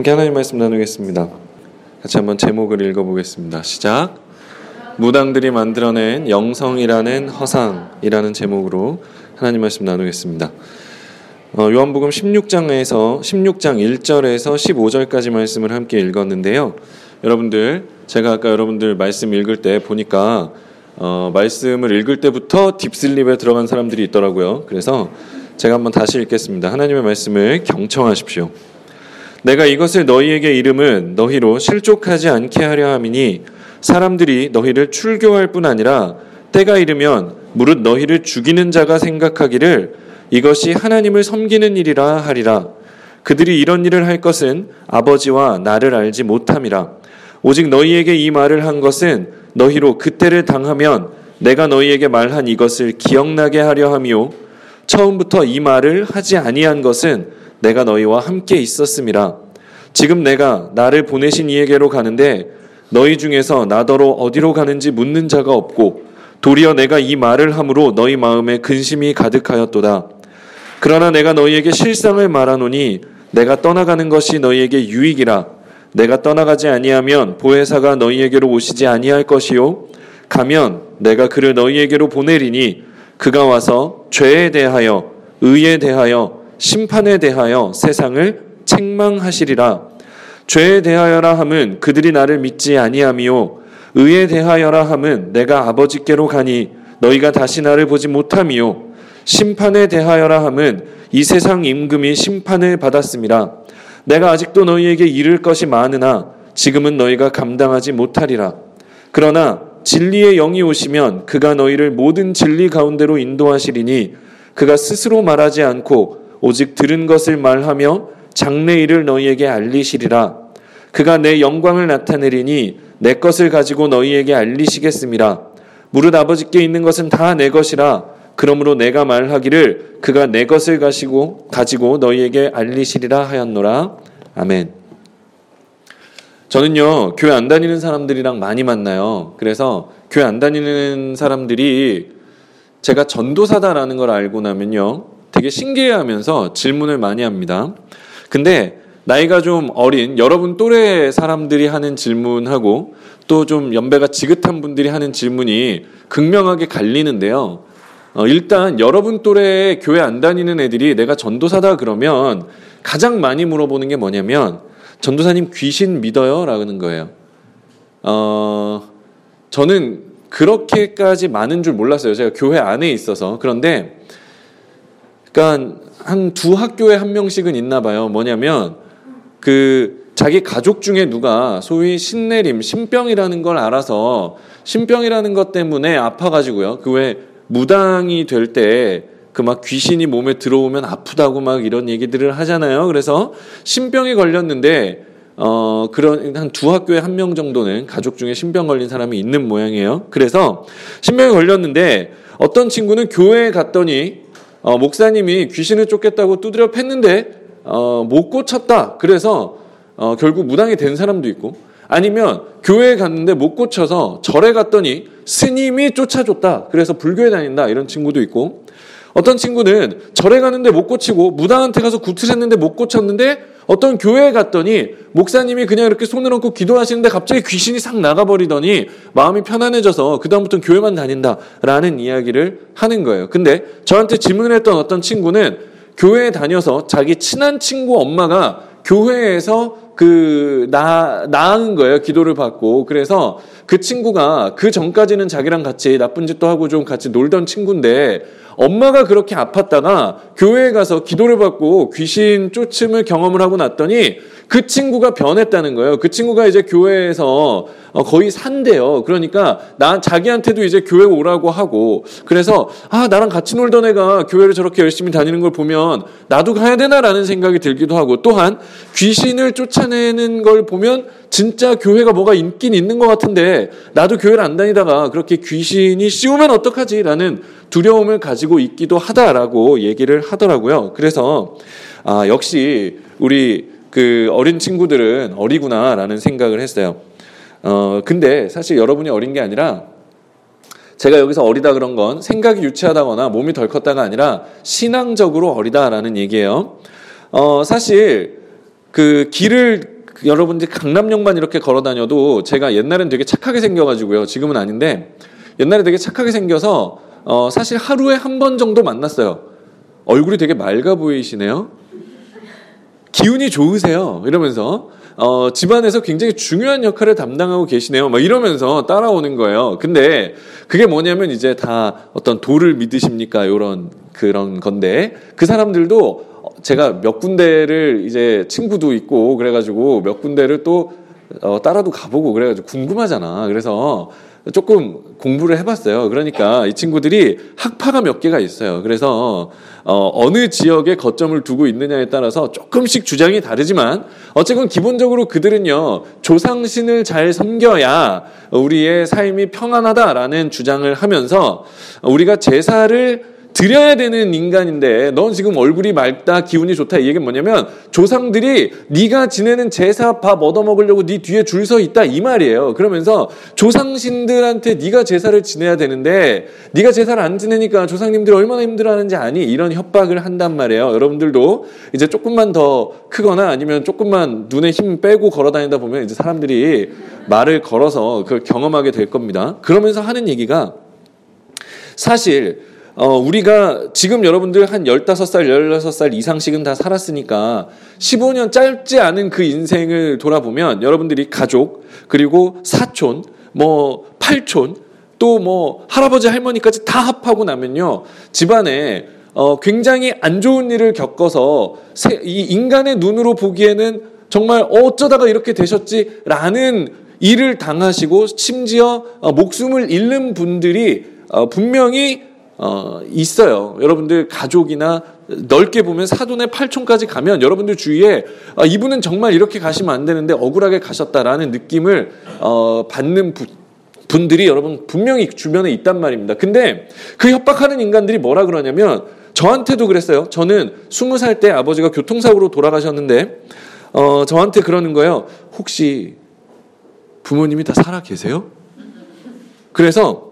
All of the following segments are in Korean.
함께 하나님 말씀 나누겠습니다. 같이 한번 제목을 읽어보겠습니다. 시작. 무당들이 만들어낸 영성이라는 허상이라는 제목으로 하나님 말씀 나누겠습니다. 어, 요한복음 16장에서 16장 1절에서 15절까지 말씀을 함께 읽었는데요. 여러분들 제가 아까 여러분들 말씀 읽을 때 보니까 어, 말씀을 읽을 때부터 딥슬립에 들어간 사람들이 있더라고요. 그래서 제가 한번 다시 읽겠습니다. 하나님의 말씀을 경청하십시오. 내가 이것을 너희에게 이름은 너희로 실족하지 않게 하려 함이니 사람들이 너희를 출교할 뿐 아니라 때가 이르면 무릇 너희를 죽이는 자가 생각하기를 이것이 하나님을 섬기는 일이라 하리라. 그들이 이런 일을 할 것은 아버지와 나를 알지 못함이라. 오직 너희에게 이 말을 한 것은 너희로 그때를 당하면 내가 너희에게 말한 이것을 기억나게 하려 함이요. 처음부터 이 말을 하지 아니한 것은 내가 너희와 함께 있었음이라. 지금 내가 나를 보내신 이에게로 가는데 너희 중에서 나더러 어디로 가는지 묻는 자가 없고 도리어 내가 이 말을 함으로 너희 마음에 근심이 가득하였도다. 그러나 내가 너희에게 실상을 말하노니 내가 떠나가는 것이 너희에게 유익이라. 내가 떠나가지 아니하면 보혜사가 너희에게로 오시지 아니할 것이요. 가면 내가 그를 너희에게로 보내리니 그가 와서 죄에 대하여 의에 대하여 심판에 대하여 세상을 책망하시리라. 죄에 대하여라 함은 그들이 나를 믿지 아니하미요. 의에 대하여라 함은 내가 아버지께로 가니 너희가 다시 나를 보지 못함이요. 심판에 대하여라 함은 이 세상 임금이 심판을 받았습니다. 내가 아직도 너희에게 이를 것이 많으나 지금은 너희가 감당하지 못하리라. 그러나 진리의 영이 오시면 그가 너희를 모든 진리 가운데로 인도하시리니 그가 스스로 말하지 않고 오직 들은 것을 말하며 장래일을 너희에게 알리시리라. 그가 내 영광을 나타내리니 내 것을 가지고 너희에게 알리시겠습니다. 무릇 아버지께 있는 것은 다 내 것이라. 그러므로 내가 말하기를 그가 내 것을 가지고 가지고 너희에게 알리시리라 하였노라. 아멘. 저는요 교회 안 다니는 사람들이랑 많이 만나요. 그래서 교회 안 다니는 사람들이 제가 전도사다라는 걸 알고 나면요 되게 신기해하면서 질문을 많이 합니다. 근데 나이가 좀 어린 여러분 또래 사람들이 하는 질문하고 또 좀 연배가 지긋한 분들이 하는 질문이 극명하게 갈리는데요. 어, 일단 여러분 또래 교회 안 다니는 애들이 내가 전도사다 그러면 가장 많이 물어보는 게 뭐냐면 전도사님 귀신 믿어요? 라는 거예요. 어, 저는 그렇게까지 많은 줄 몰랐어요. 제가 교회 안에 있어서. 그런데 그러니까 한 두 학교에 한 명씩은 있나 봐요. 뭐냐면 그 자기 가족 중에 누가 소위 신내림, 신병이라는 걸 알아서 신병이라는 것 때문에 아파가지고요. 그왜 무당이 될 때 그 막 귀신이 몸에 들어오면 아프다고 막 이런 얘기들을 하잖아요. 그래서 신병이 걸렸는데 어 그런 한 두 학교에 한 명 정도는 가족 중에 신병 걸린 사람이 있는 모양이에요. 그래서 신병이 걸렸는데 어떤 친구는 교회에 갔더니 어, 목사님이 귀신을 쫓겠다고 두드려 팼는데 어, 못 고쳤다. 그래서 어, 결국 무당이 된 사람도 있고 아니면 교회에 갔는데 못 고쳐서 절에 갔더니 스님이 쫓아줬다. 그래서 불교에 다닌다. 이런 친구도 있고 어떤 친구는 절에 가는데 못 고치고 무당한테 가서 구틀했는데 못 고쳤는데 어떤 교회에 갔더니 목사님이 그냥 이렇게 손을 얹고 기도하시는데 갑자기 귀신이 싹 나가버리더니 마음이 편안해져서 그다음부터는 교회만 다닌다라는 이야기를 하는 거예요. 근데 저한테 질문을 했던 어떤 친구는 교회에 다녀서 자기 친한 친구 엄마가 교회에서 그, 나, 나은 거예요. 기도를 받고. 그래서 그 친구가 그 전까지는 자기랑 같이 나쁜 짓도 하고 좀 같이 놀던 친구인데 엄마가 그렇게 아팠다가 교회에 가서 기도를 받고 귀신 쫓음을 경험을 하고 났더니 그 친구가 변했다는 거예요. 그 친구가 이제 교회에서 어, 거의 산대요. 그러니까 나 자기한테도 이제 교회 오라고 하고 그래서 아 나랑 같이 놀던 애가 교회를 저렇게 열심히 다니는 걸 보면 나도 가야 되나라는 생각이 들기도 하고 또한 귀신을 쫓아내는 걸 보면 진짜 교회가 뭐가 있긴 있는 것 같은데 나도 교회를 안 다니다가 그렇게 귀신이 씌우면 어떡하지라는 두려움을 가지고 있기도 하다라고 얘기를 하더라고요. 그래서 아 역시 우리 그 어린 친구들은 어리구나라는 생각을 했어요. 어, 근데 사실 여러분이 어린 게 아니라 제가 여기서 어리다 그런 건 생각이 유치하다거나 몸이 덜 컸다가 아니라 신앙적으로 어리다라는 얘기예요. 어, 사실 그 길을 여러분들이 강남역만 이렇게 걸어 다녀도 제가 옛날엔 되게 착하게 생겨가지고요. 지금은 아닌데 옛날에 되게 착하게 생겨서 어, 사실 하루에 한 번 정도 만났어요. 얼굴이 되게 맑아 보이시네요. 기운이 좋으세요. 이러면서 어, 집안에서 굉장히 중요한 역할을 담당하고 계시네요. 막 이러면서 따라오는 거예요. 근데 그게 뭐냐면 이제 다 어떤 도를 믿으십니까? 이런 그런 건데 그 사람들도 제가 몇 군데를 이제 친구도 있고 그래가지고 몇 군데를 또 어, 따라도 가보고 그래가지고 궁금하잖아. 그래서 조금 공부를 해봤어요. 그러니까 이 친구들이 학파가 몇 개가 있어요. 그래서 어, 어느 지역에 거점을 두고 있느냐에 따라서 조금씩 주장이 다르지만 어쨌건 기본적으로 그들은요 조상신을 잘 섬겨야 우리의 삶이 평안하다라는 주장을 하면서 우리가 제사를 드려야 되는 인간인데 넌 지금 얼굴이 맑다 기운이 좋다 이 얘기는 뭐냐면 조상들이 네가 지내는 제사 밥 얻어먹으려고 네 뒤에 줄 서 있다 이 말이에요. 그러면서 조상신들한테 네가 제사를 지내야 되는데 네가 제사를 안 지내니까 조상님들이 얼마나 힘들어하는지 아니? 이런 협박을 한단 말이에요. 여러분들도 이제 조금만 더 크거나 아니면 조금만 눈에 힘 빼고 걸어 다니다 보면 이제 사람들이 말을 걸어서 그걸 경험하게 될 겁니다. 그러면서 하는 얘기가 사실 어, 우리가 지금 여러분들 한 15살, 16살 이상씩은 다 살았으니까 15년 짧지 않은 그 인생을 돌아보면 여러분들이 가족, 그리고 사촌, 뭐, 팔촌, 또 뭐, 할아버지, 할머니까지 다 합하고 나면요. 집안에 어, 굉장히 안 좋은 일을 겪어서 세, 이 인간의 눈으로 보기에는 정말 어쩌다가 이렇게 되셨지라는 일을 당하시고 심지어 어, 목숨을 잃는 분들이 어, 분명히 어, 있어요. 여러분들 가족이나 넓게 보면 사돈의 팔촌까지 가면 여러분들 주위에 어, 이분은 정말 이렇게 가시면 안 되는데 억울하게 가셨다라는 느낌을 어, 받는 부, 분들이 여러분 분명히 주변에 있단 말입니다. 근데 그 협박하는 인간들이 뭐라 그러냐면 저한테도 그랬어요. 저는 스무 살 때 아버지가 교통사고로 돌아가셨는데 어, 저한테 그러는 거예요. 혹시 부모님이 다 살아 계세요? 그래서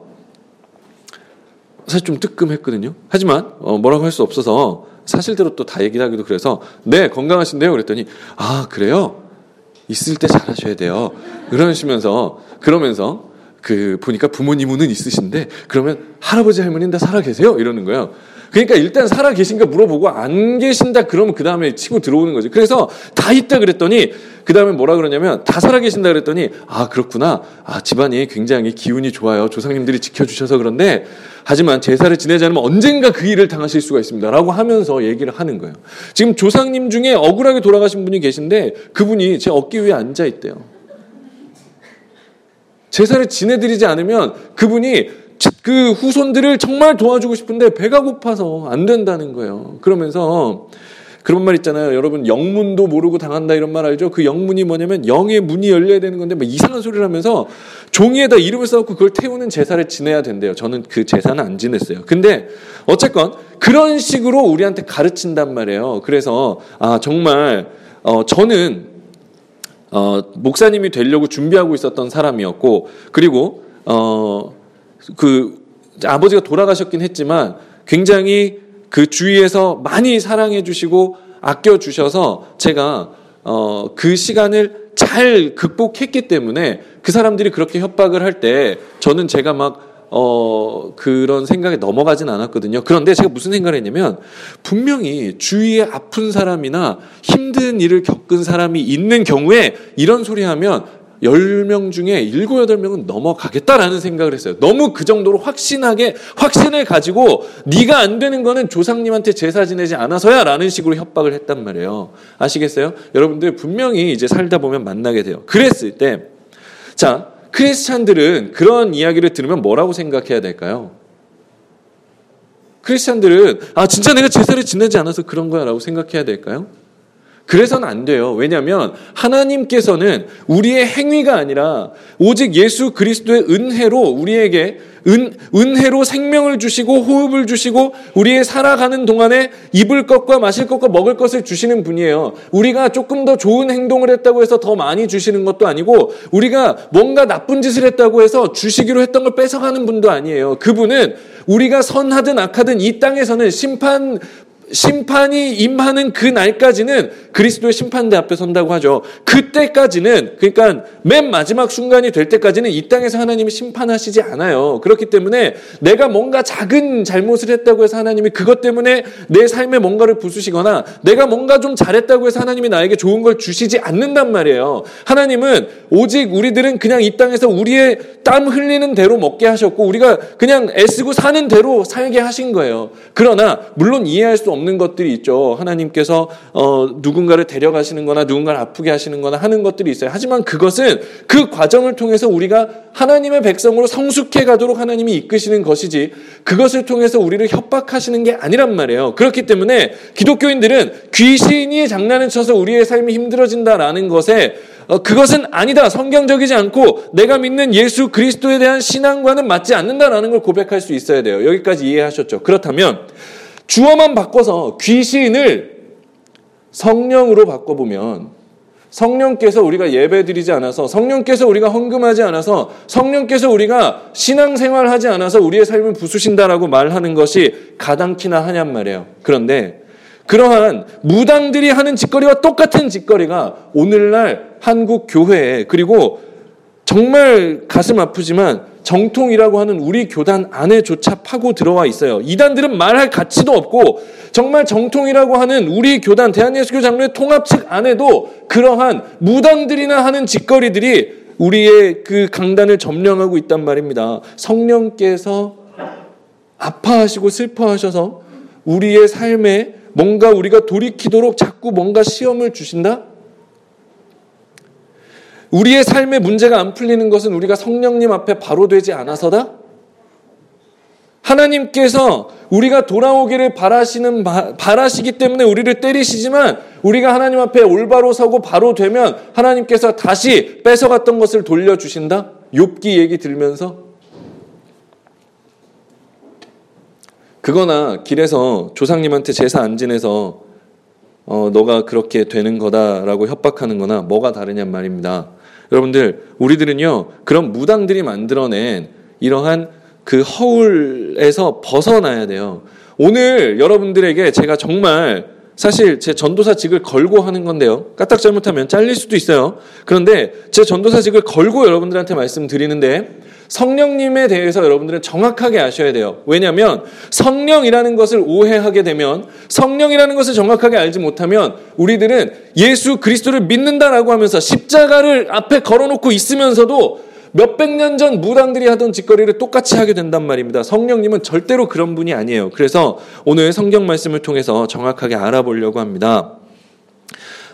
사실 좀 뜨끔했거든요. 하지만 어, 뭐라고 할 수 없어서 사실대로 또 다 얘기하기도 그래서 네 건강하신데요. 그랬더니 아 그래요. 있을 때 잘하셔야 돼요. 그러시면서 그러면서 그 보니까 부모님은 있으신데 그러면 할아버지 할머니는 다 살아 계세요? 이러는 거예요. 그러니까 일단 살아 계신가 물어보고 안 계신다 그러면 그 다음에 치고 들어오는 거지. 그래서 다 있다 그랬더니 그 다음에 뭐라 그러냐면 다 살아 계신다 그랬더니 아 그렇구나. 아 집안이 굉장히 기운이 좋아요. 조상님들이 지켜주셔서 그런데 하지만 제사를 지내지 않으면 언젠가 그 일을 당하실 수가 있습니다. 라고 하면서 얘기를 하는 거예요. 지금 조상님 중에 억울하게 돌아가신 분이 계신데 그분이 제 어깨 위에 앉아 있대요. 제사를 지내드리지 않으면 그분이 그 후손들을 정말 도와주고 싶은데 배가 고파서 안 된다는 거예요. 그러면서 그런 말 있잖아요. 여러분 영문도 모르고 당한다 이런 말 알죠? 그 영문이 뭐냐면 영의 문이 열려야 되는 건데 막 이상한 소리를 하면서 종이에다 이름을 써놓고 그걸 태우는 제사를 지내야 된대요. 저는 그 제사는 안 지냈어요. 근데 어쨌건 그런 식으로 우리한테 가르친단 말이에요. 그래서 아 정말 어 저는 어 목사님이 되려고 준비하고 있었던 사람이었고 그리고 어 그 아버지가 돌아가셨긴 했지만 굉장히 그 주위에서 많이 사랑해 주시고 아껴 주셔서 제가 어, 그 시간을 잘 극복했기 때문에 그 사람들이 그렇게 협박을 할 때 저는 제가 막 어, 그런 생각에 넘어가진 않았거든요. 그런데 제가 무슨 생각을 했냐면, 분명히 주위에 아픈 사람이나 힘든 일을 겪은 사람이 있는 경우에 이런 소리 하면 10명 중에 7, 8명은 넘어가겠다라는 생각을 했어요. 너무 그 정도로 확신하게 확신을 가지고 네가 안 되는 거는 조상님한테 제사 지내지 않아서야 라는 식으로 협박을 했단 말이에요. 아시겠어요? 여러분들 분명히 이제 살다 보면 만나게 돼요. 그랬을 때 자, 크리스찬들은 그런 이야기를 들으면 뭐라고 생각해야 될까요? 크리스찬들은 아 진짜 내가 제사를 지내지 않아서 그런 거야라고 생각해야 될까요? 그래서는 안 돼요. 왜냐하면 하나님께서는 우리의 행위가 아니라 오직 예수 그리스도의 은혜로 우리에게 은, 은혜로 생명을 주시고 호흡을 주시고 우리의 살아가는 동안에 입을 것과 마실 것과 먹을 것을 주시는 분이에요. 우리가 조금 더 좋은 행동을 했다고 해서 더 많이 주시는 것도 아니고 우리가 뭔가 나쁜 짓을 했다고 해서 주시기로 했던 걸 뺏어가는 분도 아니에요. 그분은 우리가 선하든 악하든 이 땅에서는 심판 심판이 임하는 그 날까지는 그리스도의 심판대 앞에 선다고 하죠. 그때까지는 그러니까 맨 마지막 순간이 될 때까지는 이 땅에서 하나님이 심판하시지 않아요. 그렇기 때문에 내가 뭔가 작은 잘못을 했다고 해서 하나님이 그것 때문에 내 삶에 뭔가를 부수시거나 내가 뭔가 좀 잘했다고 해서 하나님이 나에게 좋은 걸 주시지 않는단 말이에요. 하나님은 오직 우리들은 그냥 이 땅에서 우리의 땀 흘리는 대로 먹게 하셨고 우리가 그냥 애쓰고 사는 대로 살게 하신 거예요. 그러나 물론 이해할 수 없는 것들이 있죠. 하나님께서 어, 누군가를 데려가시는 거나 누군가를 아프게 하시는 거나 하는 것들이 있어요. 하지만 그것은 그 과정을 통해서 우리가 하나님의 백성으로 성숙해 가도록 하나님이 이끄시는 것이지 그것을 통해서 우리를 협박하시는 게 아니란 말이에요. 그렇기 때문에 기독교인들은 귀신이 장난을 쳐서 우리의 삶이 힘들어진다라는 것에 어, 그것은 아니다. 성경적이지 않고 내가 믿는 예수 그리스도에 대한 신앙과는 맞지 않는다라는 걸 고백할 수 있어야 돼요. 여기까지 이해하셨죠? 그렇다면 주어만 바꿔서 귀신을 성령으로 바꿔보면 성령께서 우리가 예배드리지 않아서 성령께서 우리가 헌금하지 않아서 성령께서 우리가 신앙생활 하지 않아서 우리의 삶을 부수신다라고 말하는 것이 가당키나 하냔 말이에요. 그런데 그러한 무당들이 하는 짓거리와 똑같은 짓거리가 오늘날 한국 교회에 그리고 정말 가슴 아프지만 정통이라고 하는 우리 교단 안에조차 파고 들어와 있어요. 이단들은 말할 가치도 없고 정말 정통이라고 하는 우리 교단 대한예수교 장로의 통합 측 안에도 그러한 무당들이나 하는 짓거리들이 우리의 그 강단을 점령하고 있단 말입니다. 성령께서 아파하시고 슬퍼하셔서 우리의 삶에 뭔가 우리가 돌이키도록 자꾸 뭔가 시험을 주신다? 우리의 삶의 문제가 안 풀리는 것은 우리가 성령님 앞에 바로 되지 않아서다? 하나님께서 우리가 돌아오기를 바라시는 바라시기 때문에 우리를 때리시지만 우리가 하나님 앞에 올바로 서고 바로 되면 하나님께서 다시 뺏어갔던 것을 돌려 주신다. 욥기 얘기 들면서 그거나 길에서 조상님한테 제사 안 지내서 어, 너가 그렇게 되는 거다라고 협박하는 거나 뭐가 다르냔 말입니다. 여러분들, 우리들은요, 그런 무당들이 만들어낸 이러한 그 허울에서 벗어나야 돼요. 오늘 여러분들에게 제가 정말 사실 제 전도사직을 걸고 하는 건데요. 까딱 잘못하면 잘릴 수도 있어요. 그런데 제 전도사직을 걸고 여러분들한테 말씀드리는데 성령님에 대해서 여러분들은 정확하게 아셔야 돼요. 왜냐하면 성령이라는 것을 오해하게 되면 성령이라는 것을 정확하게 알지 못하면 우리들은 예수 그리스도를 믿는다라고 하면서 십자가를 앞에 걸어놓고 있으면서도 몇백 년 전 무당들이 하던 짓거리를 똑같이 하게 된단 말입니다. 성령님은 절대로 그런 분이 아니에요. 그래서 오늘 성경 말씀을 통해서 정확하게 알아보려고 합니다.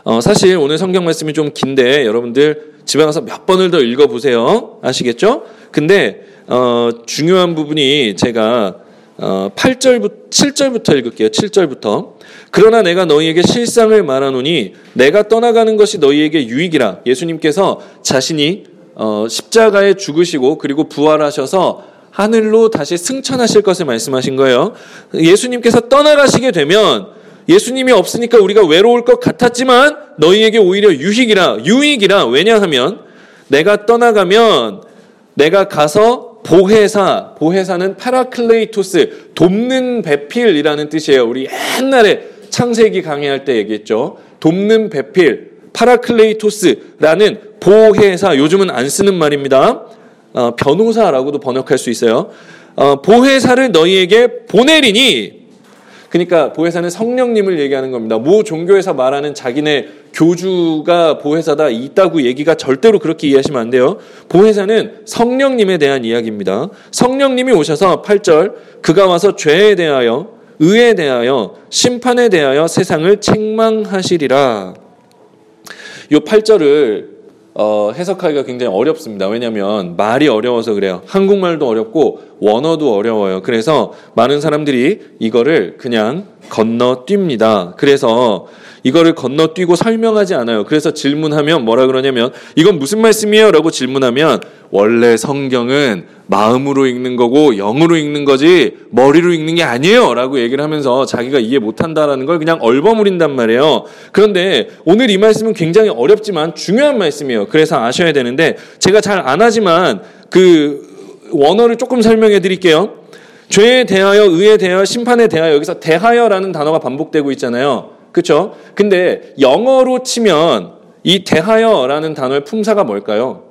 어, 사실 오늘 성경 말씀이 좀 긴데 여러분들 집에 가서 몇 번을 더 읽어보세요. 아시겠죠? 근데 어, 중요한 부분이 제가 어, 8절부터 7절부터 읽을게요. 7절부터. 그러나 내가 너희에게 실상을 말하노니 내가 떠나가는 것이 너희에게 유익이라. 예수님께서 자신이 어, 십자가에 죽으시고 그리고 부활하셔서 하늘로 다시 승천하실 것을 말씀하신 거예요. 예수님께서 떠나가시게 되면 예수님이 없으니까 우리가 외로울 것 같았지만 너희에게 오히려 유익이라 유익이라 왜냐하면 내가 떠나가면 내가 가서 보혜사, 보혜사는 파라클레이토스, 돕는 배필이라는 뜻이에요. 우리 옛날에 창세기 강의할 때 얘기했죠. 돕는 배필, παράκλητος라는 보혜사, 요즘은 안 쓰는 말입니다. 어, 변호사라고도 번역할 수 있어요. 어, 보혜사를 너희에게 보내리니 그러니까 보혜사는 성령님을 얘기하는 겁니다. 모 종교에서 말하는 자기네 교주가 보혜사다 있다고 얘기가 절대로 그렇게 이해하시면 안 돼요. 보혜사는 성령님에 대한 이야기입니다. 성령님이 오셔서 8절 그가 와서 죄에 대하여 의에 대하여 심판에 대하여 세상을 책망하시리라. 요 8절을 어, 해석하기가 굉장히 어렵습니다. 왜냐하면 말이 어려워서 그래요. 한국말도 어렵고 원어도 어려워요. 그래서 많은 사람들이 이거를 그냥 건너뜁니다. 그래서 이거를 건너뛰고 설명하지 않아요. 그래서 질문하면 뭐라 그러냐면 이건 무슨 말씀이에요? 라고 질문하면 원래 성경은 마음으로 읽는 거고 영으로 읽는 거지 머리로 읽는 게 아니에요. 라고 얘기를 하면서 자기가 이해 못한다라는 걸 그냥 얼버무린단 말이에요. 그런데 오늘 이 말씀은 굉장히 어렵지만 중요한 말씀이에요. 그래서 아셔야 되는데 제가 잘 안 하지만 그 원어를 조금 설명해 드릴게요. 죄에 대하여, 의에 대하여, 심판에 대하여 여기서 대하여라는 단어가 반복되고 있잖아요. 그렇죠? 근데 영어로 치면 이 대하여라는 단어의 품사가 뭘까요?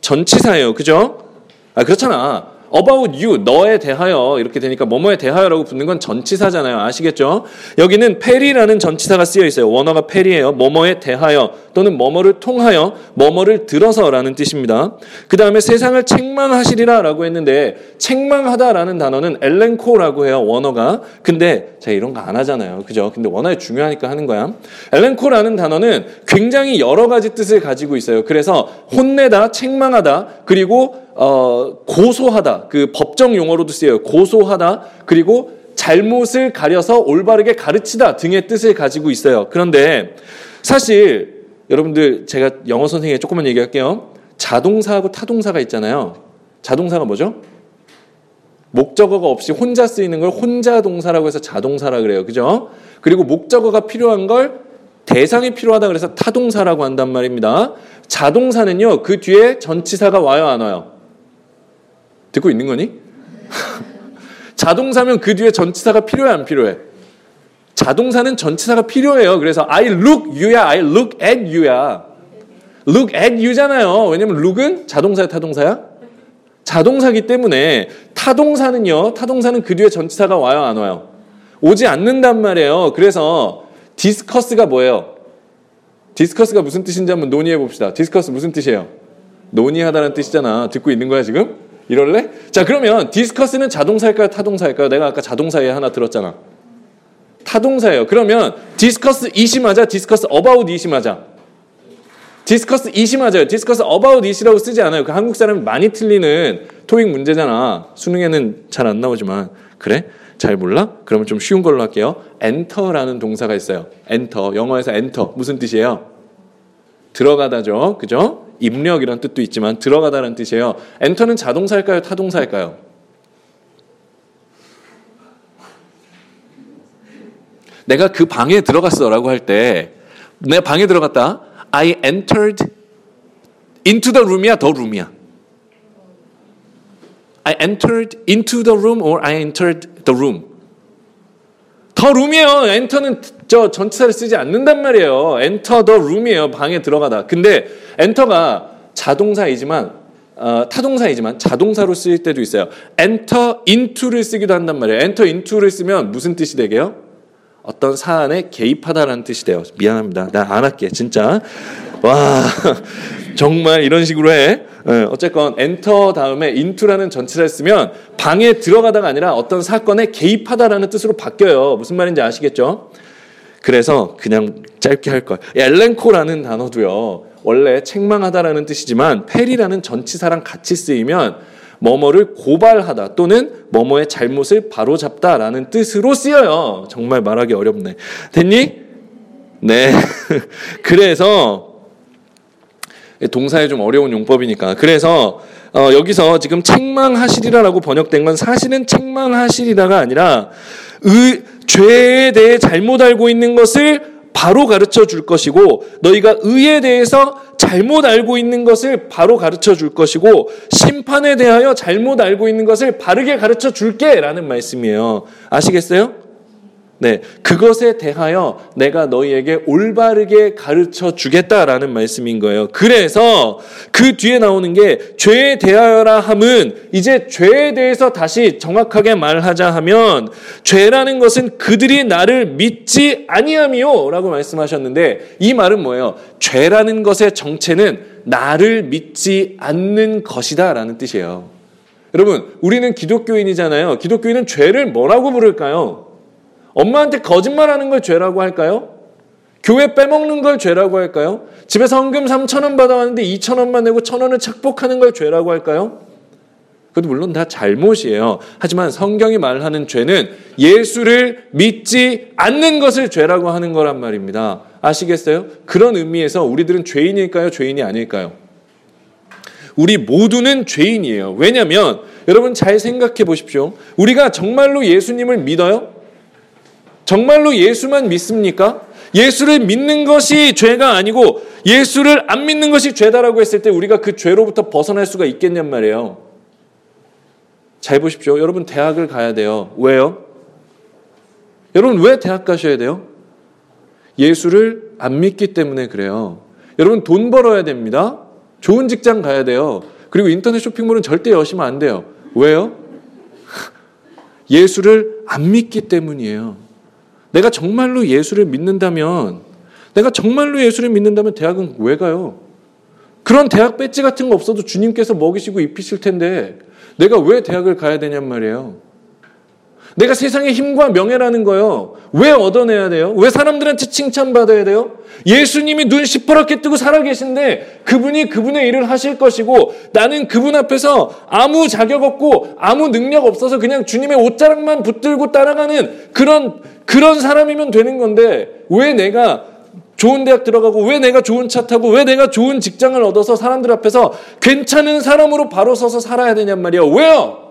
전치사예요. 그죠? 아, 그렇잖아. About you, 너에 대하여 이렇게 되니까 뭐뭐에 대하여라고 붙는 건 전치사잖아요. 아시겠죠? 여기는 페리라는 전치사가 쓰여 있어요. 원어가 페리예요. 뭐뭐에 대하여 또는 뭐뭐를 통하여 뭐뭐를 들어서라는 뜻입니다. 그 다음에 세상을 책망하시리라라고 했는데 책망하다라는 단어는 엘렌코라고 해요. 원어가. 근데 제가 이런 거 안 하잖아요. 그죠? 근데 워낙 중요하니까 하는 거야. 엘렌코라는 단어는 굉장히 여러 가지 뜻을 가지고 있어요. 그래서 혼내다, 책망하다, 그리고 어, 고소하다. 그 법정 용어로도 쓰여요. 고소하다. 그리고 잘못을 가려서 올바르게 가르치다 등의 뜻을 가지고 있어요. 그런데 사실 여러분들 제가 영어 선생님에 조금만 얘기할게요. 자동사하고 타동사가 있잖아요. 자동사가 뭐죠? 목적어가 없이 혼자 쓰이는 걸 혼자 동사라고 해서 자동사라 그래요. 그죠? 그리고 목적어가 필요한 걸 대상이 필요하다 그래서 타동사라고 한단 말입니다. 자동사는요, 그 뒤에 전치사가 와요, 안 와요? 듣고 있는 거니? 자동사면 그 뒤에 전치사가 필요해 안 필요해? 자동사는 전치사가 필요해요. 그래서 I look you야, I look at you야. look at you잖아요. 왜냐면 look은 자동사야, 타동사야? 자동사기 때문에 타동사는요. 타동사는 그 뒤에 전치사가 와요, 안 와요? 오지 않는단 말이에요. 그래서 discuss가 뭐예요? discuss가 무슨 뜻인지 한번 논의해 봅시다. discuss 무슨 뜻이에요? 논의하다는 뜻이잖아. 듣고 있는 거야, 지금? 이럴래? 자, 그러면 discuss는 자동사일까요? 타동사일까요? 내가 아까 자동사에 하나 들었잖아. 타동사예요. 그러면 discuss it이 맞아? discuss about it이 맞아? discuss it이 맞아요. discuss about it이라고 쓰지 않아요. 그 한국 사람이 많이 틀리는 토익 문제잖아. 수능에는 잘 안 나오지만 그래? 잘 몰라? 그러면 좀 쉬운 걸로 할게요. enter라는 동사가 있어요. 엔터. 영어에서 엔터. 무슨 뜻이에요? 들어가다죠. 그죠? 입력이란 뜻도 있지만 들어가다라는 뜻이에요. enter는 자동사일까요? 타동사일까요? 내가 그 방에 들어갔어라고 할 때 내가 방에 들어갔다. I entered into the room이야, the room이야. I entered into the room or I entered the room. the room이에요. enter는 저 전치사를 쓰지 않는단 말이에요. enter the room이에요. 방에 들어가다. 근데 enter가 자동사이지만 어, 타동사이지만 자동사로 쓰일 때도 있어요. enter into를 쓰기도 한단 말이에요. enter into를 쓰면 무슨 뜻이 되게요? 어떤 사안에 개입하다라는 뜻이 돼요. 미안합니다. 나 안 할게. 진짜. 와, 정말 이런 식으로 해. 예, 어쨌건 엔터 다음에 인투라는 전치사를 쓰면 방에 들어가다가 아니라 어떤 사건에 개입하다라는 뜻으로 바뀌어요. 무슨 말인지 아시겠죠? 그래서 그냥 짧게 할 걸. 엘렌코라는 단어도요. 원래 책망하다라는 뜻이지만 페리라는 전치사랑 같이 쓰이면 뭐뭐를 고발하다 또는 뭐뭐의 잘못을 바로잡다라는 뜻으로 쓰여요. 정말 말하기 어렵네. 됐니? 네. 그래서 동사에 좀 어려운 용법이니까. 그래서 어, 여기서 지금 책망하시리라라고 번역된 건 사실은 책망하시리라가 아니라 의, 죄에 대해 잘못 알고 있는 것을 바로 가르쳐 줄 것이고 너희가 의에 대해서 잘못 알고 있는 것을 바로 가르쳐 줄 것이고 심판에 대하여 잘못 알고 있는 것을 바르게 가르쳐 줄게라는 말씀이에요. 아시겠어요? 네, 그것에 대하여 내가 너희에게 올바르게 가르쳐 주겠다라는 말씀인 거예요. 그래서 그 뒤에 나오는 게 죄에 대하여라 함은 이제 죄에 대해서 다시 정확하게 말하자 하면 죄라는 것은 그들이 나를 믿지 아니함이요라고 말씀하셨는데 이 말은 뭐예요? 죄라는 것의 정체는 나를 믿지 않는 것이다라는 뜻이에요. 여러분, 우리는 기독교인이잖아요. 기독교인은 죄를 뭐라고 부를까요? 엄마한테 거짓말하는 걸 죄라고 할까요? 교회 빼먹는 걸 죄라고 할까요? 집에서 헌금 3천 원 받아왔는데 2천 원만 내고 천 원을 착복하는 걸 죄라고 할까요? 그것도 물론 다 잘못이에요. 하지만 성경이 말하는 죄는 예수를 믿지 않는 것을 죄라고 하는 거란 말입니다. 아시겠어요? 그런 의미에서 우리들은 죄인일까요? 죄인이 아닐까요? 우리 모두는 죄인이에요. 왜냐하면 여러분 잘 생각해 보십시오. 우리가 정말로 예수님을 믿어요? 정말로 예수만 믿습니까? 예수를 믿는 것이 죄가 아니고 예수를 안 믿는 것이 죄다라고 했을 때 우리가 그 죄로부터 벗어날 수가 있겠냔 말이에요. 잘 보십시오. 여러분 대학을 가야 돼요. 왜요? 여러분 왜 대학 가셔야 돼요? 예수를 안 믿기 때문에 그래요. 여러분 돈 벌어야 됩니다. 좋은 직장 가야 돼요. 그리고 인터넷 쇼핑몰은 절대 여시면 안 돼요. 왜요? 예수를 안 믿기 때문이에요. 내가 정말로 예수를 믿는다면, 내가 정말로 예수를 믿는다면 대학은 왜 가요? 그런 대학 배지 같은 거 없어도 주님께서 먹이시고 입히실 텐데, 내가 왜 대학을 가야 되냔 말이에요. 내가 세상의 힘과 명예라는 거요. 왜 얻어내야 돼요? 왜 사람들한테 칭찬받아야 돼요? 예수님이 눈 시퍼렇게 뜨고 살아계신데 그분이 그분의 일을 하실 것이고 나는 그분 앞에서 아무 자격 없고 아무 능력 없어서 그냥 주님의 옷자락만 붙들고 따라가는 그런, 그런 사람이면 되는 건데 왜 내가 좋은 대학 들어가고 왜 내가 좋은 차 타고 왜 내가 좋은 직장을 얻어서 사람들 앞에서 괜찮은 사람으로 바로 서서 살아야 되냔 말이에요. 왜요?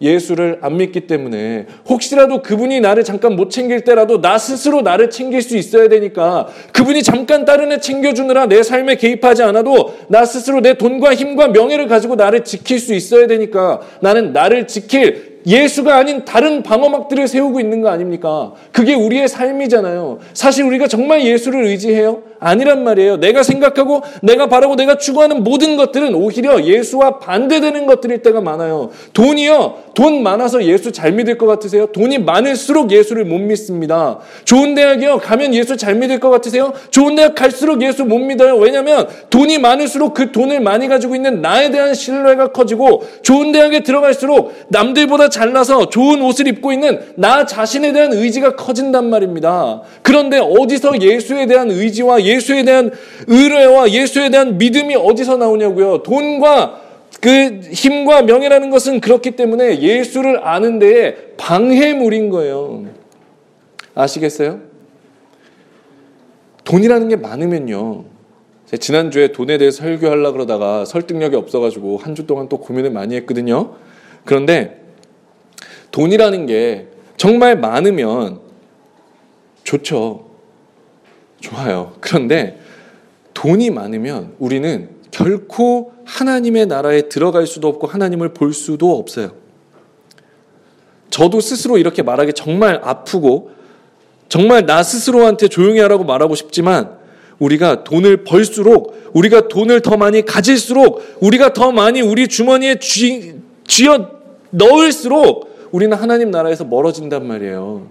예수를 안 믿기 때문에 혹시라도 그분이 나를 잠깐 못 챙길 때라도 나 스스로 나를 챙길 수 있어야 되니까 그분이 잠깐 다른 애 챙겨주느라 내 삶에 개입하지 않아도 나 스스로 내 돈과 힘과 명예를 가지고 나를 지킬 수 있어야 되니까 나는 나를 지킬 예수가 아닌 다른 방어막들을 세우고 있는 거 아닙니까? 그게 우리의 삶이잖아요. 사실 우리가 정말 예수를 의지해요? 아니란 말이에요. 내가 생각하고 내가 바라고 내가 추구하는 모든 것들은 오히려 예수와 반대되는 것들일 때가 많아요. 돈이요. 돈 많아서 예수 잘 믿을 것 같으세요? 돈이 많을수록 예수를 못 믿습니다. 좋은 대학이요. 가면 예수 잘 믿을 것 같으세요? 좋은 대학 갈수록 예수 못 믿어요. 왜냐면 돈이 많을수록 그 돈을 많이 가지고 있는 나에 대한 신뢰가 커지고 좋은 대학에 들어갈수록 남들보다 잘나서 좋은 옷을 입고 있는 나 자신에 대한 의지가 커진단 말입니다. 그런데 어디서 예수에 대한 의지와 예수에 대한 의뢰와 예수에 대한 믿음이 어디서 나오냐고요. 돈과 그 힘과 명예라는 것은 그렇기 때문에 예수를 아는 데에 방해물인 거예요. 아시겠어요? 돈이라는 게 많으면요. 지난주에 돈에 대해 설교하려 그러다가 설득력이 없어가지고 한 주 동안 또 고민을 많이 했거든요. 그런데 돈이라는 게 정말 많으면 좋죠. 좋아요. 그런데 돈이 많으면 우리는 결코 하나님의 나라에 들어갈 수도 없고 하나님을 볼 수도 없어요. 저도 스스로 이렇게 말하기 정말 아프고 정말 나 스스로한테 조용히 하라고 말하고 싶지만 우리가 돈을 벌수록 우리가 돈을 더 많이 가질수록 우리가 더 많이 우리 주머니에 쥐, 쥐어 넣을수록 우리는 하나님 나라에서 멀어진단 말이에요.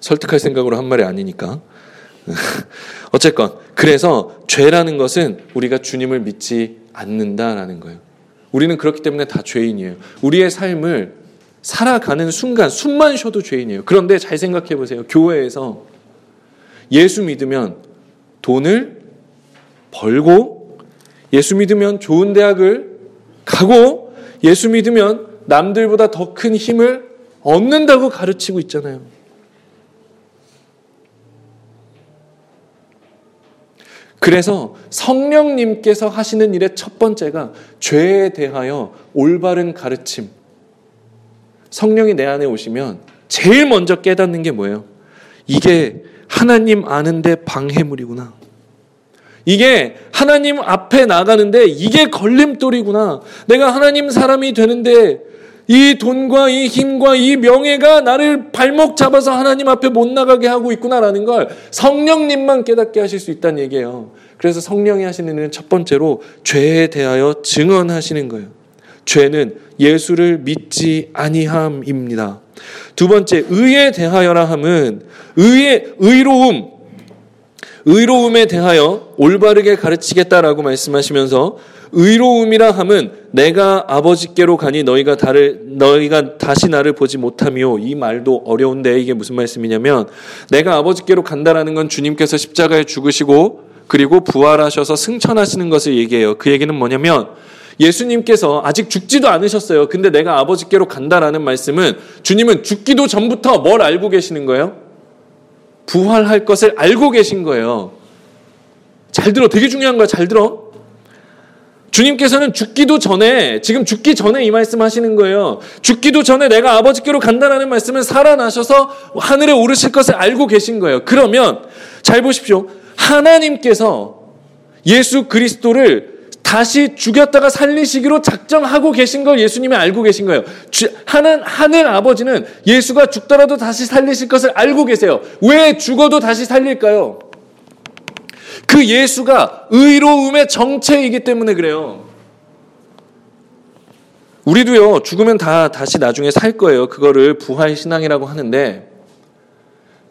설득할 생각으로 한 말이 아니니까. 어쨌건 그래서 죄라는 것은 우리가 주님을 믿지 않는다라는 거예요. 우리는 그렇기 때문에 다 죄인이에요. 우리의 삶을 살아가는 순간 숨만 쉬어도 죄인이에요. 그런데 잘 생각해 보세요. 교회에서 예수 믿으면 돈을 벌고 예수 믿으면 좋은 대학을 가고 예수 믿으면 남들보다 더 큰 힘을 얻는다고 가르치고 있잖아요. 그래서 성령님께서 하시는 일의 첫 번째가 죄에 대하여 올바른 가르침. 성령이 내 안에 오시면 제일 먼저 깨닫는 게 뭐예요? 이게 하나님 아는데 방해물이구나. 이게 하나님 앞에 나가는데 이게 걸림돌이구나. 내가 하나님 사람이 되는데 이 돈과 이 힘과 이 명예가 나를 발목 잡아서 하나님 앞에 못 나가게 하고 있구나라는 걸 성령님만 깨닫게 하실 수 있다는 얘기예요. 그래서 성령이 하시는 일은 첫 번째로 죄에 대하여 증언하시는 거예요. 죄는 예수를 믿지 아니함입니다. 두 번째 의에 대하여라 함은 의의 의로움 의로움에 대하여 올바르게 가르치겠다라고 말씀하시면서 의로움이라 함은 내가 아버지께로 가니 너희가 다를 너희가 다시 나를 보지 못하며 이 말도 어려운데 이게 무슨 말씀이냐면 내가 아버지께로 간다라는 건 주님께서 십자가에 죽으시고 그리고 부활하셔서 승천하시는 것을 얘기해요. 그 얘기는 뭐냐면 예수님께서 아직 죽지도 않으셨어요. 근데 내가 아버지께로 간다라는 말씀은 주님은 죽기도 전부터 뭘 알고 계시는 거예요? 부활할 것을 알고 계신 거예요. 잘 들어. 되게 중요한 거야. 잘 들어. 주님께서는 죽기도 전에, 지금 죽기 전에 이 말씀 하시는 거예요. 죽기도 전에 내가 아버지께로 간다라는 말씀은 살아나셔서 하늘에 오르실 것을 알고 계신 거예요. 그러면, 잘 보십시오. 하나님께서 예수 그리스도를 다시 죽였다가 살리시기로 작정하고 계신 걸 예수님이 알고 계신 거예요. 하는 하늘 아버지는 예수가 죽더라도 다시 살리실 것을 알고 계세요. 왜 죽어도 다시 살릴까요? 그 예수가 의로움의 정체이기 때문에 그래요. 우리도요, 죽으면 다 다시 나중에 살 거예요. 그거를 부활 신앙이라고 하는데,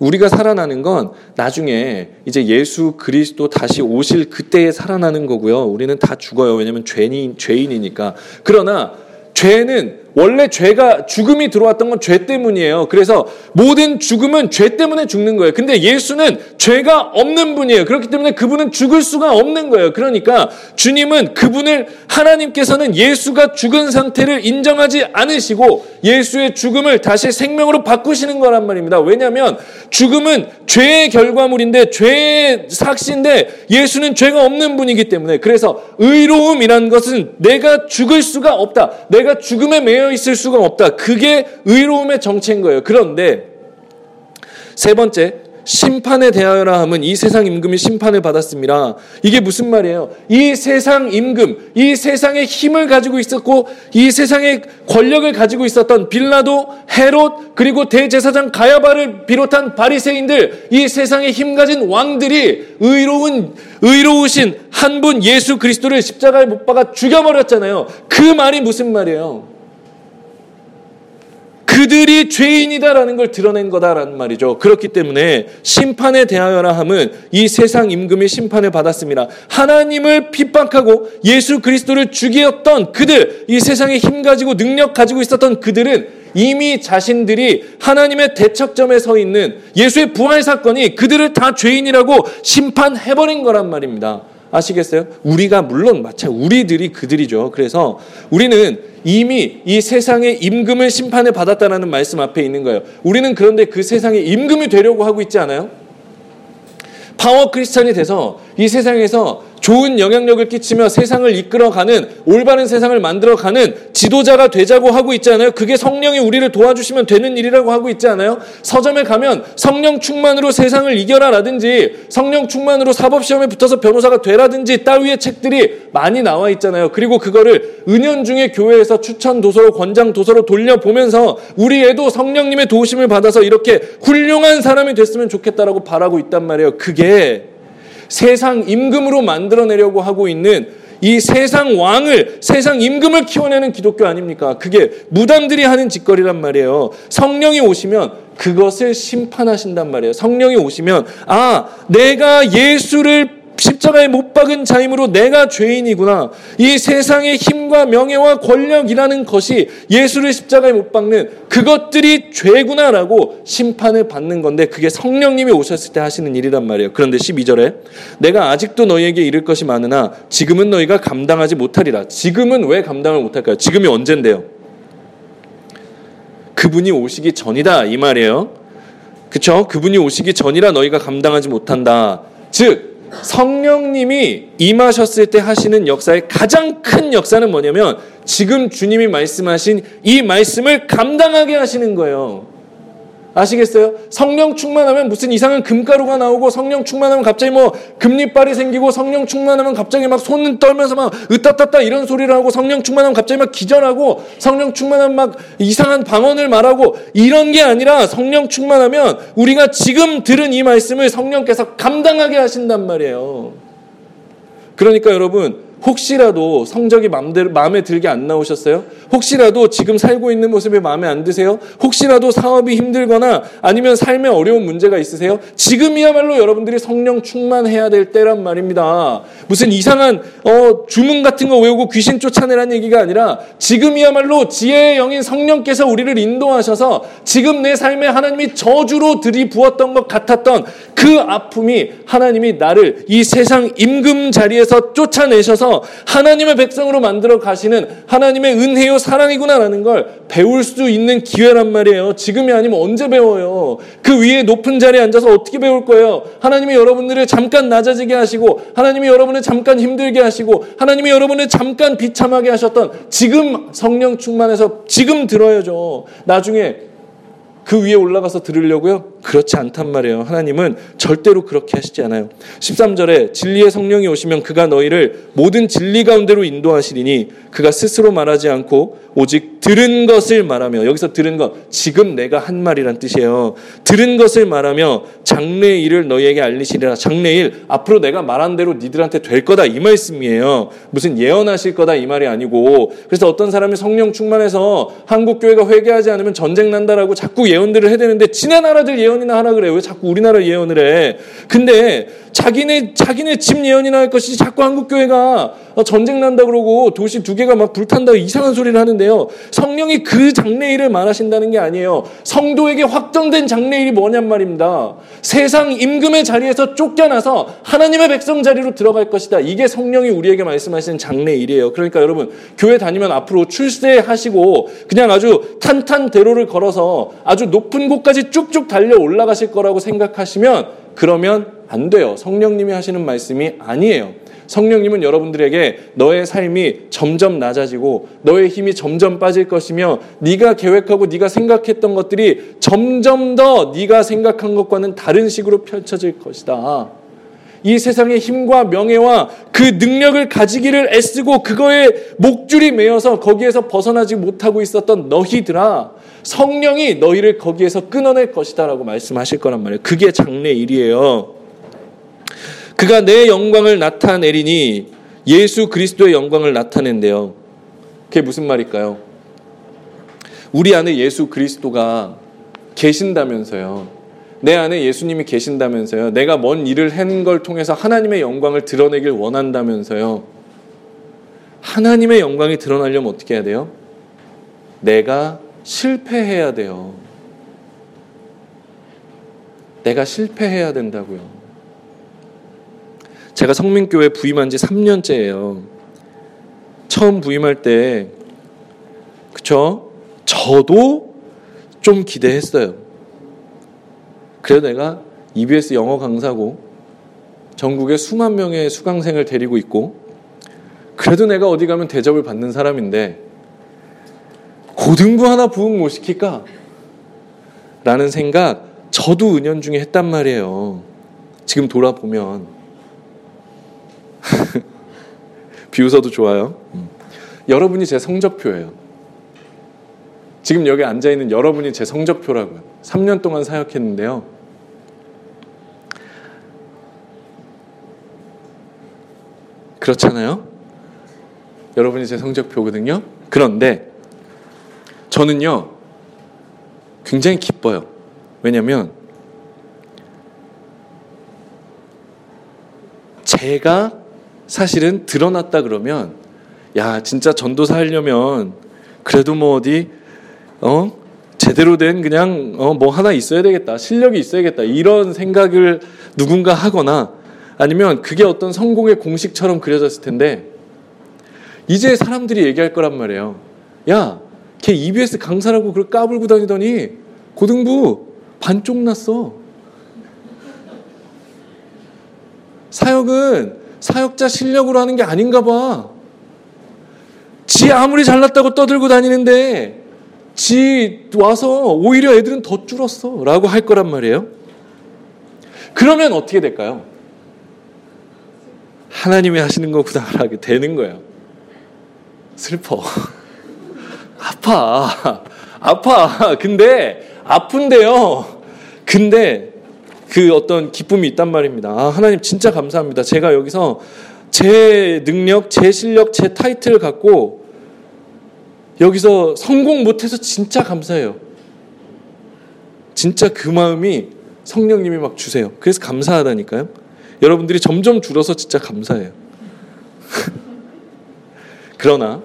우리가 살아나는 건 나중에 이제 예수 그리스도 다시 오실 그때에 살아나는 거고요. 우리는 다 죽어요. 왜냐면 죄인, 죄인이니까. 그러나 죄는 원래 죄가 죽음이 들어왔던 건 죄 때문이에요. 그래서 모든 죽음은 죄 때문에 죽는 거예요. 근데 예수는 죄가 없는 분이에요. 그렇기 때문에 그분은 죽을 수가 없는 거예요. 그러니까 주님은 그분을 하나님께서는 예수가 죽은 상태를 인정하지 않으시고 예수의 죽음을 다시 생명으로 바꾸시는 거란 말입니다. 왜냐하면 죽음은 죄의 결과물인데 죄의 삭시인데 예수는 죄가 없는 분이기 때문에 그래서 의로움이란 것은 내가 죽을 수가 없다. 내가 죽음에 매여 되어 있을 수가 없다. 그게 의로움의 정체인 거예요. 그런데 세 번째, 심판에 대하여라 함은 이 세상 임금이 심판을 받았습니다. 이게 무슨 말이에요? 이 세상 임금, 이 세상의 힘을 가지고 있었고 이 세상의 권력을 가지고 있었던 빌라도, 헤롯, 그리고 대제사장 가야바를 비롯한 바리새인들, 이 세상에 힘 가진 왕들이 의로운 의로우신 한 분 예수 그리스도를 십자가에 못 박아 죽여버렸잖아요. 그 말이 무슨 말이에요? 그들이 죄인이다라는 걸 드러낸 거다라는 말이죠. 그렇기 때문에 심판에 대하여라 함은 이 세상 임금이 심판을 받았습니다. 하나님을 핍박하고 예수 그리스도를 죽였던 그들, 이 세상에 힘 가지고 능력 가지고 있었던 그들은 이미 자신들이 하나님의 대척점에 서 있는 예수의 부활 사건이 그들을 다 죄인이라고 심판해버린 거란 말입니다. 아시겠어요? 우리가 물론 마찬 우리들이 그들이죠. 그래서 우리는 이미 이 세상의 임금을 심판에 받았다라는 말씀 앞에 있는 거예요. 우리는 그런데 그 세상의 임금이 되려고 하고 있지 않아요? 파워 크리스찬이 돼서 이 세상에서 좋은 영향력을 끼치며 세상을 이끌어가는 올바른 세상을 만들어가는 지도자가 되자고 하고 있잖아요. 그게 성령이 우리를 도와주시면 되는 일이라고 하고 있지 않아요? 서점에 가면 성령 충만으로 세상을 이겨라라든지 성령 충만으로 사법 시험에 붙어서 변호사가 되라든지 따위의 책들이 많이 나와 있잖아요. 그리고 그거를 은연 중에 교회에서 추천 도서로 권장 도서로 돌려 보면서 우리 애도 성령님의 도우심을 받아서 이렇게 훌륭한 사람이 됐으면 좋겠다라고 바라고 있단 말이에요. 그게 세상 임금으로 만들어내려고 하고 있는 이 세상 왕을, 세상 임금을 키워내는 기독교 아닙니까? 그게 무당들이 하는 짓거리란 말이에요. 성령이 오시면 그것을 심판하신단 말이에요. 성령이 오시면, 아, 내가 예수를 십자가에 못 박은 자임으로 내가 죄인이구나. 이 세상의 힘과 명예와 권력이라는 것이 예수를 십자가에 못 박는 그것들이 죄구나라고 심판을 받는 건데 그게 성령님이 오셨을 때 하시는 일이란 말이에요. 그런데 12절에 내가 아직도 너희에게 이를 것이 많으나 지금은 너희가 감당하지 못하리라. 지금은 왜 감당을 못할까요? 지금이 언젠데요? 그분이 오시기 전이다 이 말이에요. 그쵸? 그분이 오시기 전이라 너희가 감당하지 못한다. 즉 성령님이 임하셨을 때 하시는 역사의 가장 큰 역사는 뭐냐면 지금 주님이 말씀하신 이 말씀을 감당하게 하시는 거예요. 아시겠어요? 성령 충만하면 무슨 이상한 금가루가 나오고 성령 충만하면 갑자기 뭐 금리빨이 생기고 성령 충만하면 갑자기 막 손 떨면서 막 으따따따 이런 소리를 하고 성령 충만하면 갑자기 막 기절하고 성령 충만하면 막 이상한 방언을 말하고 이런 게 아니라 성령 충만하면 우리가 지금 들은 이 말씀을 성령께서 감당하게 하신단 말이에요. 그러니까 여러분 혹시라도 성적이 마음대로, 마음에 들게 안 나오셨어요? 혹시라도 지금 살고 있는 모습이 마음에 안 드세요? 혹시라도 사업이 힘들거나 아니면 삶에 어려운 문제가 있으세요? 지금이야말로 여러분들이 성령 충만해야 될 때란 말입니다. 무슨 이상한 어, 주문 같은 거 외우고 귀신 쫓아내라는 얘기가 아니라 지금이야말로 지혜의 영인 성령께서 우리를 인도하셔서 지금 내 삶에 하나님이 저주로 들이부었던 것 같았던 그 아픔이 하나님이 나를 이 세상 임금 자리에서 쫓아내셔서 하나님의 백성으로 만들어 가시는 하나님의 은혜요 사랑이구나라는 걸 배울 수 있는 기회란 말이에요. 지금이 아니면 언제 배워요? 그 위에 높은 자리에 앉아서 어떻게 배울 거예요? 하나님이 여러분들을 잠깐 낮아지게 하시고 하나님이 여러분을 잠깐 힘들게 하시고 하나님이 여러분을 잠깐 비참하게 하셨던 지금 성령 충만해서 지금 들어야죠. 나중에 그 위에 올라가서 들으려고요? 그렇지 않단 말이에요. 하나님은 절대로 그렇게 하시지 않아요. 13절에 진리의 성령이 오시면 그가 너희를 모든 진리 가운데로 인도하시리니 그가 스스로 말하지 않고 오직 들은 것을 말하며 여기서 들은 것 지금 내가 한 말이란 뜻이에요. 들은 것을 말하며 장래의 일을 너희에게 알리시리라. 장래일 앞으로 내가 말한 대로 니들한테 될 거다 이 말씀이에요. 무슨 예언하실 거다 이 말이 아니고 그래서 어떤 사람이 성령 충만해서 한국 교회가 회개하지 않으면 전쟁 난다라고 자꾸 예언들을 해야 되는데 지네 나라들 예언 이나 하라 그래요. 왜 자꾸 우리나라 예언을 해? 근데 자기네 자기네 집 예언이나 할 것이지 자꾸 한국 교회가 전쟁 난다 그러고 도시 두 개가 막 불탄다 이상한 소리를 하는데요. 성령이 그 장래일을 말하신다는 게 아니에요. 성도에게 확정된 장래일이 뭐냔 말입니다. 세상 임금의 자리에서 쫓겨나서 하나님의 백성 자리로 들어갈 것이다. 이게 성령이 우리에게 말씀하시는 장래일이에요. 그러니까 여러분 교회 다니면 앞으로 출세하시고 그냥 아주 탄탄대로를 걸어서 아주 높은 곳까지 쭉쭉 달려 올라가실 거라고 생각하시면 그러면 안 돼요. 성령님이 하시는 말씀이 아니에요. 성령님은 여러분들에게 너의 삶이 점점 낮아지고 너의 힘이 점점 빠질 것이며 네가 계획하고 네가 생각했던 것들이 점점 더 네가 생각한 것과는 다른 식으로 펼쳐질 것이다. 이 세상의 힘과 명예와 그 능력을 가지기를 애쓰고 그거에 목줄이 매여서 거기에서 벗어나지 못하고 있었던 너희들아 성령이 너희를 거기에서 끊어낼 것이다라고 말씀하실 거란 말이에요. 그게 장래 일이에요. 그가 내 영광을 나타내리니 예수 그리스도의 영광을 나타낸대요. 그게 무슨 말일까요? 우리 안에 예수 그리스도가 계신다면서요. 내 안에 예수님이 계신다면서요. 내가 뭔 일을 한 걸 통해서 하나님의 영광을 드러내길 원한다면서요. 하나님의 영광이 드러나려면 어떻게 해야 돼요? 내가 실패해야 돼요. 내가 실패해야 된다고요. 제가 성민교회 부임한 지 3년째예요. 처음 부임할 때, 그쵸? 저도 좀 기대했어요. 그래도 내가 EBS 영어 강사고, 전국에 수만 명의 수강생을 데리고 있고, 그래도 내가 어디 가면 대접을 받는 사람인데, 고등부 하나 부흥 못 시킬까? 라는 생각, 저도 은연 중에 했단 말이에요. 지금 돌아보면. 비웃어도 좋아요. 음. 여러분이 제 성적표예요. 지금 여기 앉아 있는 여러분이 제 성적표라고요. 3년 동안 사역했는데요. 그렇잖아요? 여러분이 제 성적표거든요. 그런데 저는요, 굉장히 기뻐요. 왜냐면, 제가 사실은 드러났다 그러면 야 진짜 전도사 하려면 그래도 뭐 어디 어 제대로 된 그냥 어 뭐 하나 있어야 되겠다 실력이 있어야겠다 이런 생각을 누군가 하거나 아니면 그게 어떤 성공의 공식처럼 그려졌을 텐데 이제 사람들이 얘기할 거란 말이에요. 야, 걔 EBS 강사라고 그걸 까불고 다니더니 고등부 반쪽 났어. 사역은 사역자 실력으로 하는 게 아닌가 봐. 지 아무리 잘났다고 떠들고 다니는데 지 와서 오히려 애들은 더 줄었어. 라고 할 거란 말이에요. 그러면 어떻게 될까요? 하나님이 하시는 거구나 하게 되는 거예요. 슬퍼. 아파. 아파. 근데 아픈데요. 근데 그 어떤 기쁨이 있단 말입니다. 아, 하나님 진짜 감사합니다. 제가 여기서 제 능력, 제 실력, 제 타이틀을 갖고 여기서 성공 못해서 진짜 감사해요. 진짜 그 마음이 성령님이 막 주세요. 그래서 감사하다니까요. 여러분들이 점점 줄어서 진짜 감사해요. 그러나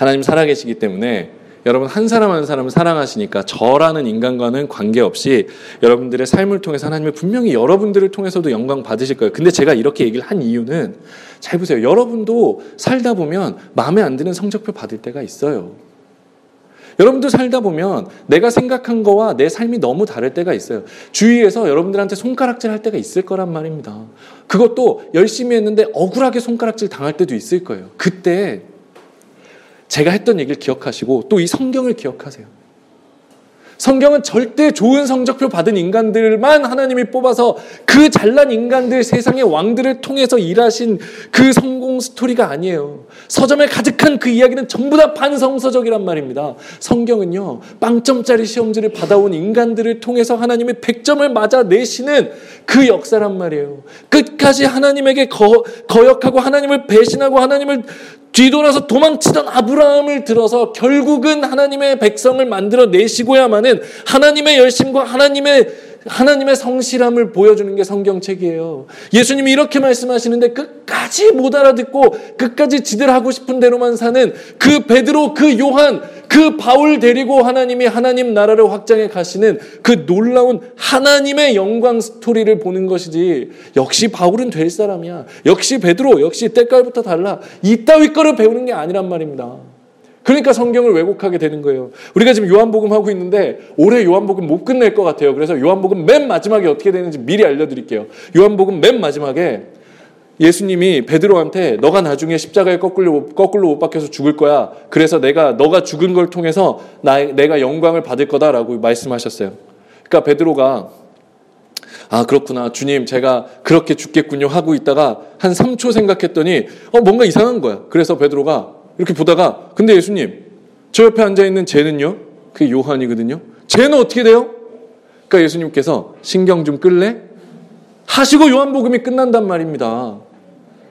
하나님 살아계시기 때문에 여러분 한 사람 한 사람을 사랑하시니까 저라는 인간과는 관계없이 여러분들의 삶을 통해서 하나님이 분명히 여러분들을 통해서도 영광 받으실 거예요. 근데 제가 이렇게 얘기를 한 이유는 잘 보세요. 여러분도 살다 보면 마음에 안 드는 성적표 받을 때가 있어요. 여러분도 살다 보면 내가 생각한 거와 내 삶이 너무 다를 때가 있어요. 주위에서 여러분들한테 손가락질 할 때가 있을 거란 말입니다. 그것도 열심히 했는데 억울하게 손가락질 당할 때도 있을 거예요. 그때 제가 했던 얘기를 기억하시고 또 이 성경을 기억하세요. 성경은 절대 좋은 성적표 받은 인간들만 하나님이 뽑아서 그 잘난 인간들 세상의 왕들을 통해서 일하신 그 성공 스토리가 아니에요. 서점에 가득한 그 이야기는 전부 다 반성서적이란 말입니다. 성경은요, 빵점짜리 시험지를 받아온 인간들을 통해서 하나님의 100점을 맞아 내시는 그 역사란 말이에요. 끝까지 하나님에게 거, 거역하고 하나님을 배신하고 하나님을 뒤돌아서 도망치던 아브라함을 들어서 결국은 하나님의 백성을 만들어 내시고야만은 하나님의 열심과 하나님의 하나님의 성실함을 보여주는 게 성경책이에요. 예수님이 이렇게 말씀하시는데 끝까지 못 알아듣고 끝까지 지들 하고 싶은 대로만 사는 그 베드로, 그 요한, 그 바울 데리고 하나님이 하나님 나라를 확장해 가시는 그 놀라운 하나님의 영광 스토리를 보는 것이지 역시 바울은 될 사람이야. 역시 베드로, 역시 때깔부터 달라. 이따위 거를 배우는 게 아니란 말입니다. 그러니까 성경을 왜곡하게 되는 거예요. 우리가 지금 요한복음 하고 있는데 올해 요한복음 못 끝낼 것 같아요. 그래서 요한복음 맨 마지막에 어떻게 되는지 미리 알려드릴게요. 요한복음 맨 마지막에 예수님이 베드로한테 너가 나중에 십자가에 거꾸로 거꾸로 못 박혀서 죽을 거야. 그래서 내가 너가 죽은 걸 통해서 나, 내가 영광을 받을 거다라고 말씀하셨어요. 그러니까 베드로가 아 그렇구나 주님 제가 그렇게 죽겠군요 하고 있다가 한 3초 생각했더니 어 뭔가 이상한 거야. 그래서 베드로가 이렇게 보다가 근데 예수님 저 옆에 앉아 있는 쟤는요? 그게 요한이거든요. 쟤는 어떻게 돼요? 그러니까 예수님께서 신경 좀 끌래? 하시고 요한복음이 끝난단 말입니다.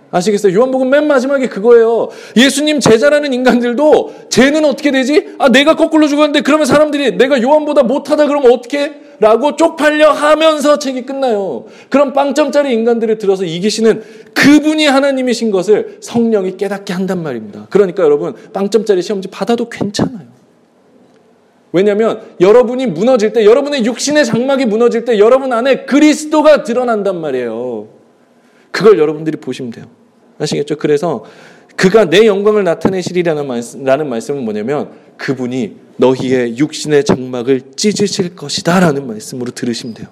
아시겠어요? 요한복음 맨 마지막에 그거예요. 예수님 제자라는 인간들도 쟤는 어떻게 되지? 아, 내가 거꾸로 죽었는데 그러면 사람들이 내가 요한보다 못하다 그러면 어떻게? 라고 쪽팔려 하면서 책이 끝나요. 그런 빵점짜리 인간들을 들어서 이기시는 그분이 하나님이신 것을 성령이 깨닫게 한단 말입니다. 그러니까 여러분, 빵점짜리 시험지 받아도 괜찮아요. 왜냐하면 여러분이 무너질 때, 여러분의 육신의 장막이 무너질 때, 여러분 안에 그리스도가 드러난단 말이에요. 그걸 여러분들이 보시면 돼요. 아시겠죠? 그래서 그가 내 영광을 나타내시리라는 말씀, 라는 말씀은 뭐냐면 그분이 너희의 육신의 장막을 찢으실 것이다 라는 말씀으로 들으시면 돼요.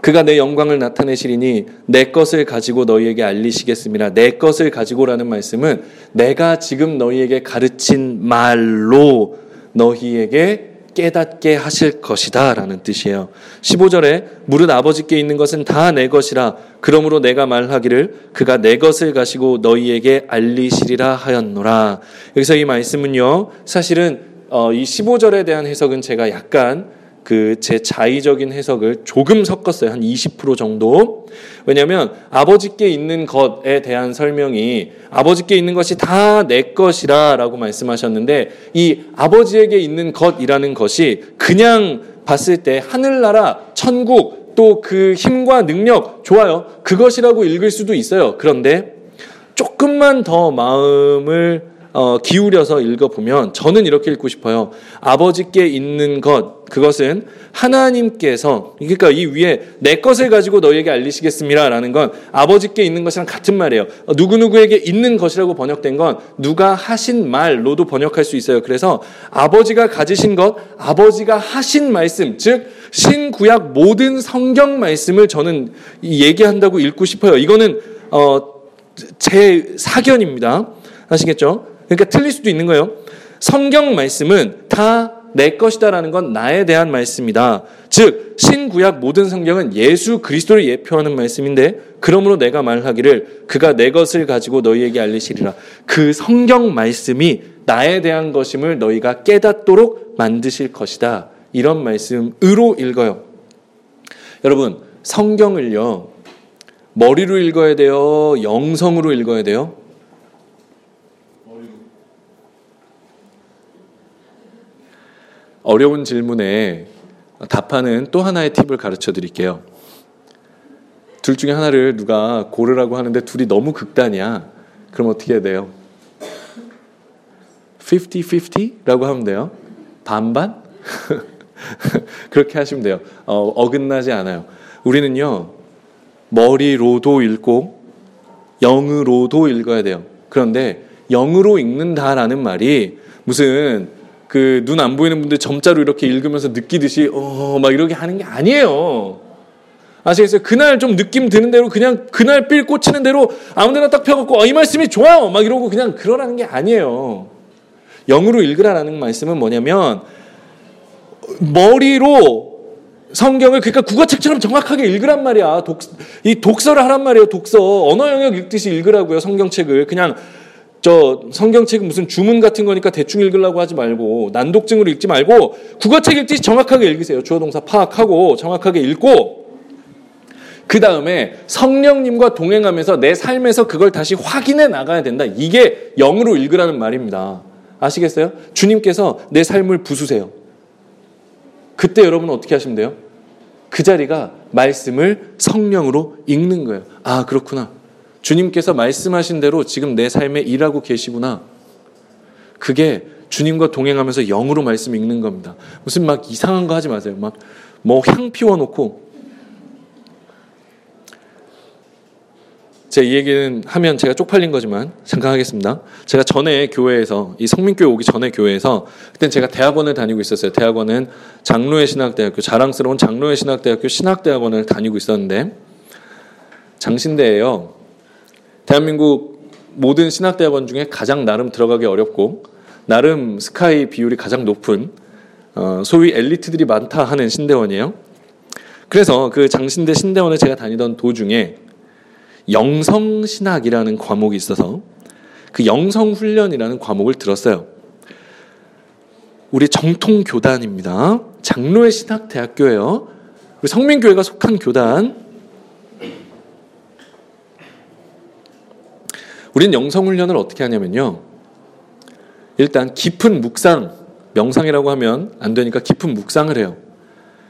그가 내 영광을 나타내시리니 내 것을 가지고 너희에게 알리시겠습니다. 내 것을 가지고라는 말씀은 내가 지금 너희에게 가르친 말로 너희에게 깨닫게 하실 것이다 라는 뜻이에요. 15절에 무릇 아버지께 있는 것은 다 내 것이라 그러므로 내가 말하기를 그가 내 것을 가시고 너희에게 알리시리라 하였노라. 여기서 이 말씀은요. 사실은 어, 이 15절에 대한 해석은 제가 약간 그 제 자의적인 해석을 조금 섞었어요. 한 20% 정도. 왜냐하면 아버지께 있는 것에 대한 설명이 아버지께 있는 것이 다 내 것이라라고 말씀하셨는데 이 아버지에게 있는 것이라는 것이 그냥 봤을 때 하늘나라, 천국 또 그 힘과 능력 좋아요. 그것이라고 읽을 수도 있어요. 그런데 조금만 더 마음을 어, 기울여서 읽어보면 저는 이렇게 읽고 싶어요. 아버지께 있는 것, 그것은 하나님께서, 그러니까 이 위에 내 것을 가지고 너희에게 알리시겠습니다. 라는 건 아버지께 있는 것이랑 같은 말이에요. 어, 누구 누구에게 있는 것이라고 번역된 건 누가 하신 말로도 번역할 수 있어요. 그래서 아버지가 가지신 것, 아버지가 하신 말씀, 즉, 신구약 모든 성경 말씀을 저는 얘기한다고 읽고 싶어요. 이거는, 어, 제 사견입니다. 아시겠죠? 그러니까 틀릴 수도 있는 거예요. 성경 말씀은 다 내 것이다라는 건 나에 대한 말씀이다. 즉 신구약 모든 성경은 예수 그리스도를 예표하는 말씀인데 그러므로 내가 말하기를 그가 내 것을 가지고 너희에게 알리시리라. 그 성경 말씀이 나에 대한 것임을 너희가 깨닫도록 만드실 것이다. 이런 말씀으로 읽어요. 여러분 성경을요 머리로 읽어야 돼요. 영성으로 읽어야 돼요. 어려운 질문에 답하는 또 하나의 팁을 가르쳐 드릴게요. 둘 중에 하나를 누가 고르라고 하는데 둘이 너무 극단이야. 그럼 어떻게 해야 돼요? 50-50라고 하면 돼요. 반반? 그렇게 하시면 돼요. 어, 어긋나지 않아요. 우리는요, 머리로도 읽고, 영으로도 읽어야 돼요. 그런데, 영으로 읽는다라는 말이 무슨 그 눈 안 보이는 분들 점자로 이렇게 읽으면서 느끼듯이 어 막 이렇게 하는 게 아니에요. 아시겠어요? 그날 좀 느낌 드는 대로 그냥 그날 빌 꽂히는 대로 아무데나 딱 펴갖고 어, 이 말씀이 좋아요 막 이러고 그냥 그러라는 게 아니에요. 영으로 읽으라라는 말씀은 뭐냐면 머리로 성경을 그러니까 국어책처럼 정확하게 읽으란 말이야. 독, 이 독서를 하란 말이에요. 독서 언어 영역 읽듯이 읽으라고요. 성경책을 그냥 저 성경책 무슨 주문 같은 거니까 대충 읽으려고 하지 말고 난독증으로 읽지 말고 국어책 읽듯이 정확하게 읽으세요. 주어 동사 파악하고 정확하게 읽고 그 다음에 성령님과 동행하면서 내 삶에서 그걸 다시 확인해 나가야 된다. 이게 영으로 읽으라는 말입니다. 아시겠어요? 주님께서 내 삶을 부수세요. 그때 여러분은 어떻게 하시면 돼요? 그 자리가 말씀을 성령으로 읽는 거예요. 아, 그렇구나. 주님께서 말씀하신 대로 지금 내 삶에 일하고 계시구나. 그게 주님과 동행하면서 영으로 말씀 읽는 겁니다. 무슨 막 이상한 거 하지 마세요. 막 뭐 향 피워놓고 제가 이 얘기는 하면 제가 쪽팔린 거지만 잠깐 하겠습니다. 제가 전에 교회에서 이 성민교회 오기 전에 교회에서 그땐 제가 대학원을 다니고 있었어요. 대학원은 장로의 신학대학교 자랑스러운 장로의 신학대학교 신학대학원을 다니고 있었는데 장신대예요. 대한민국 모든 신학대학원 중에 가장 나름 들어가기 어렵고 나름 스카이 비율이 가장 높은 어, 소위 엘리트들이 많다 하는 신대원이에요. 그래서 그 장신대 신대원을 제가 다니던 도중에 영성신학이라는 과목이 있어서 그 영성훈련이라는 과목을 들었어요. 우리 정통교단입니다. 장로의 신학대학교예요. 우리 성민교회가 속한 교단. 우리는 영성훈련을 어떻게 하냐면요. 일단 깊은 묵상, 명상이라고 하면 안 되니까 깊은 묵상을 해요.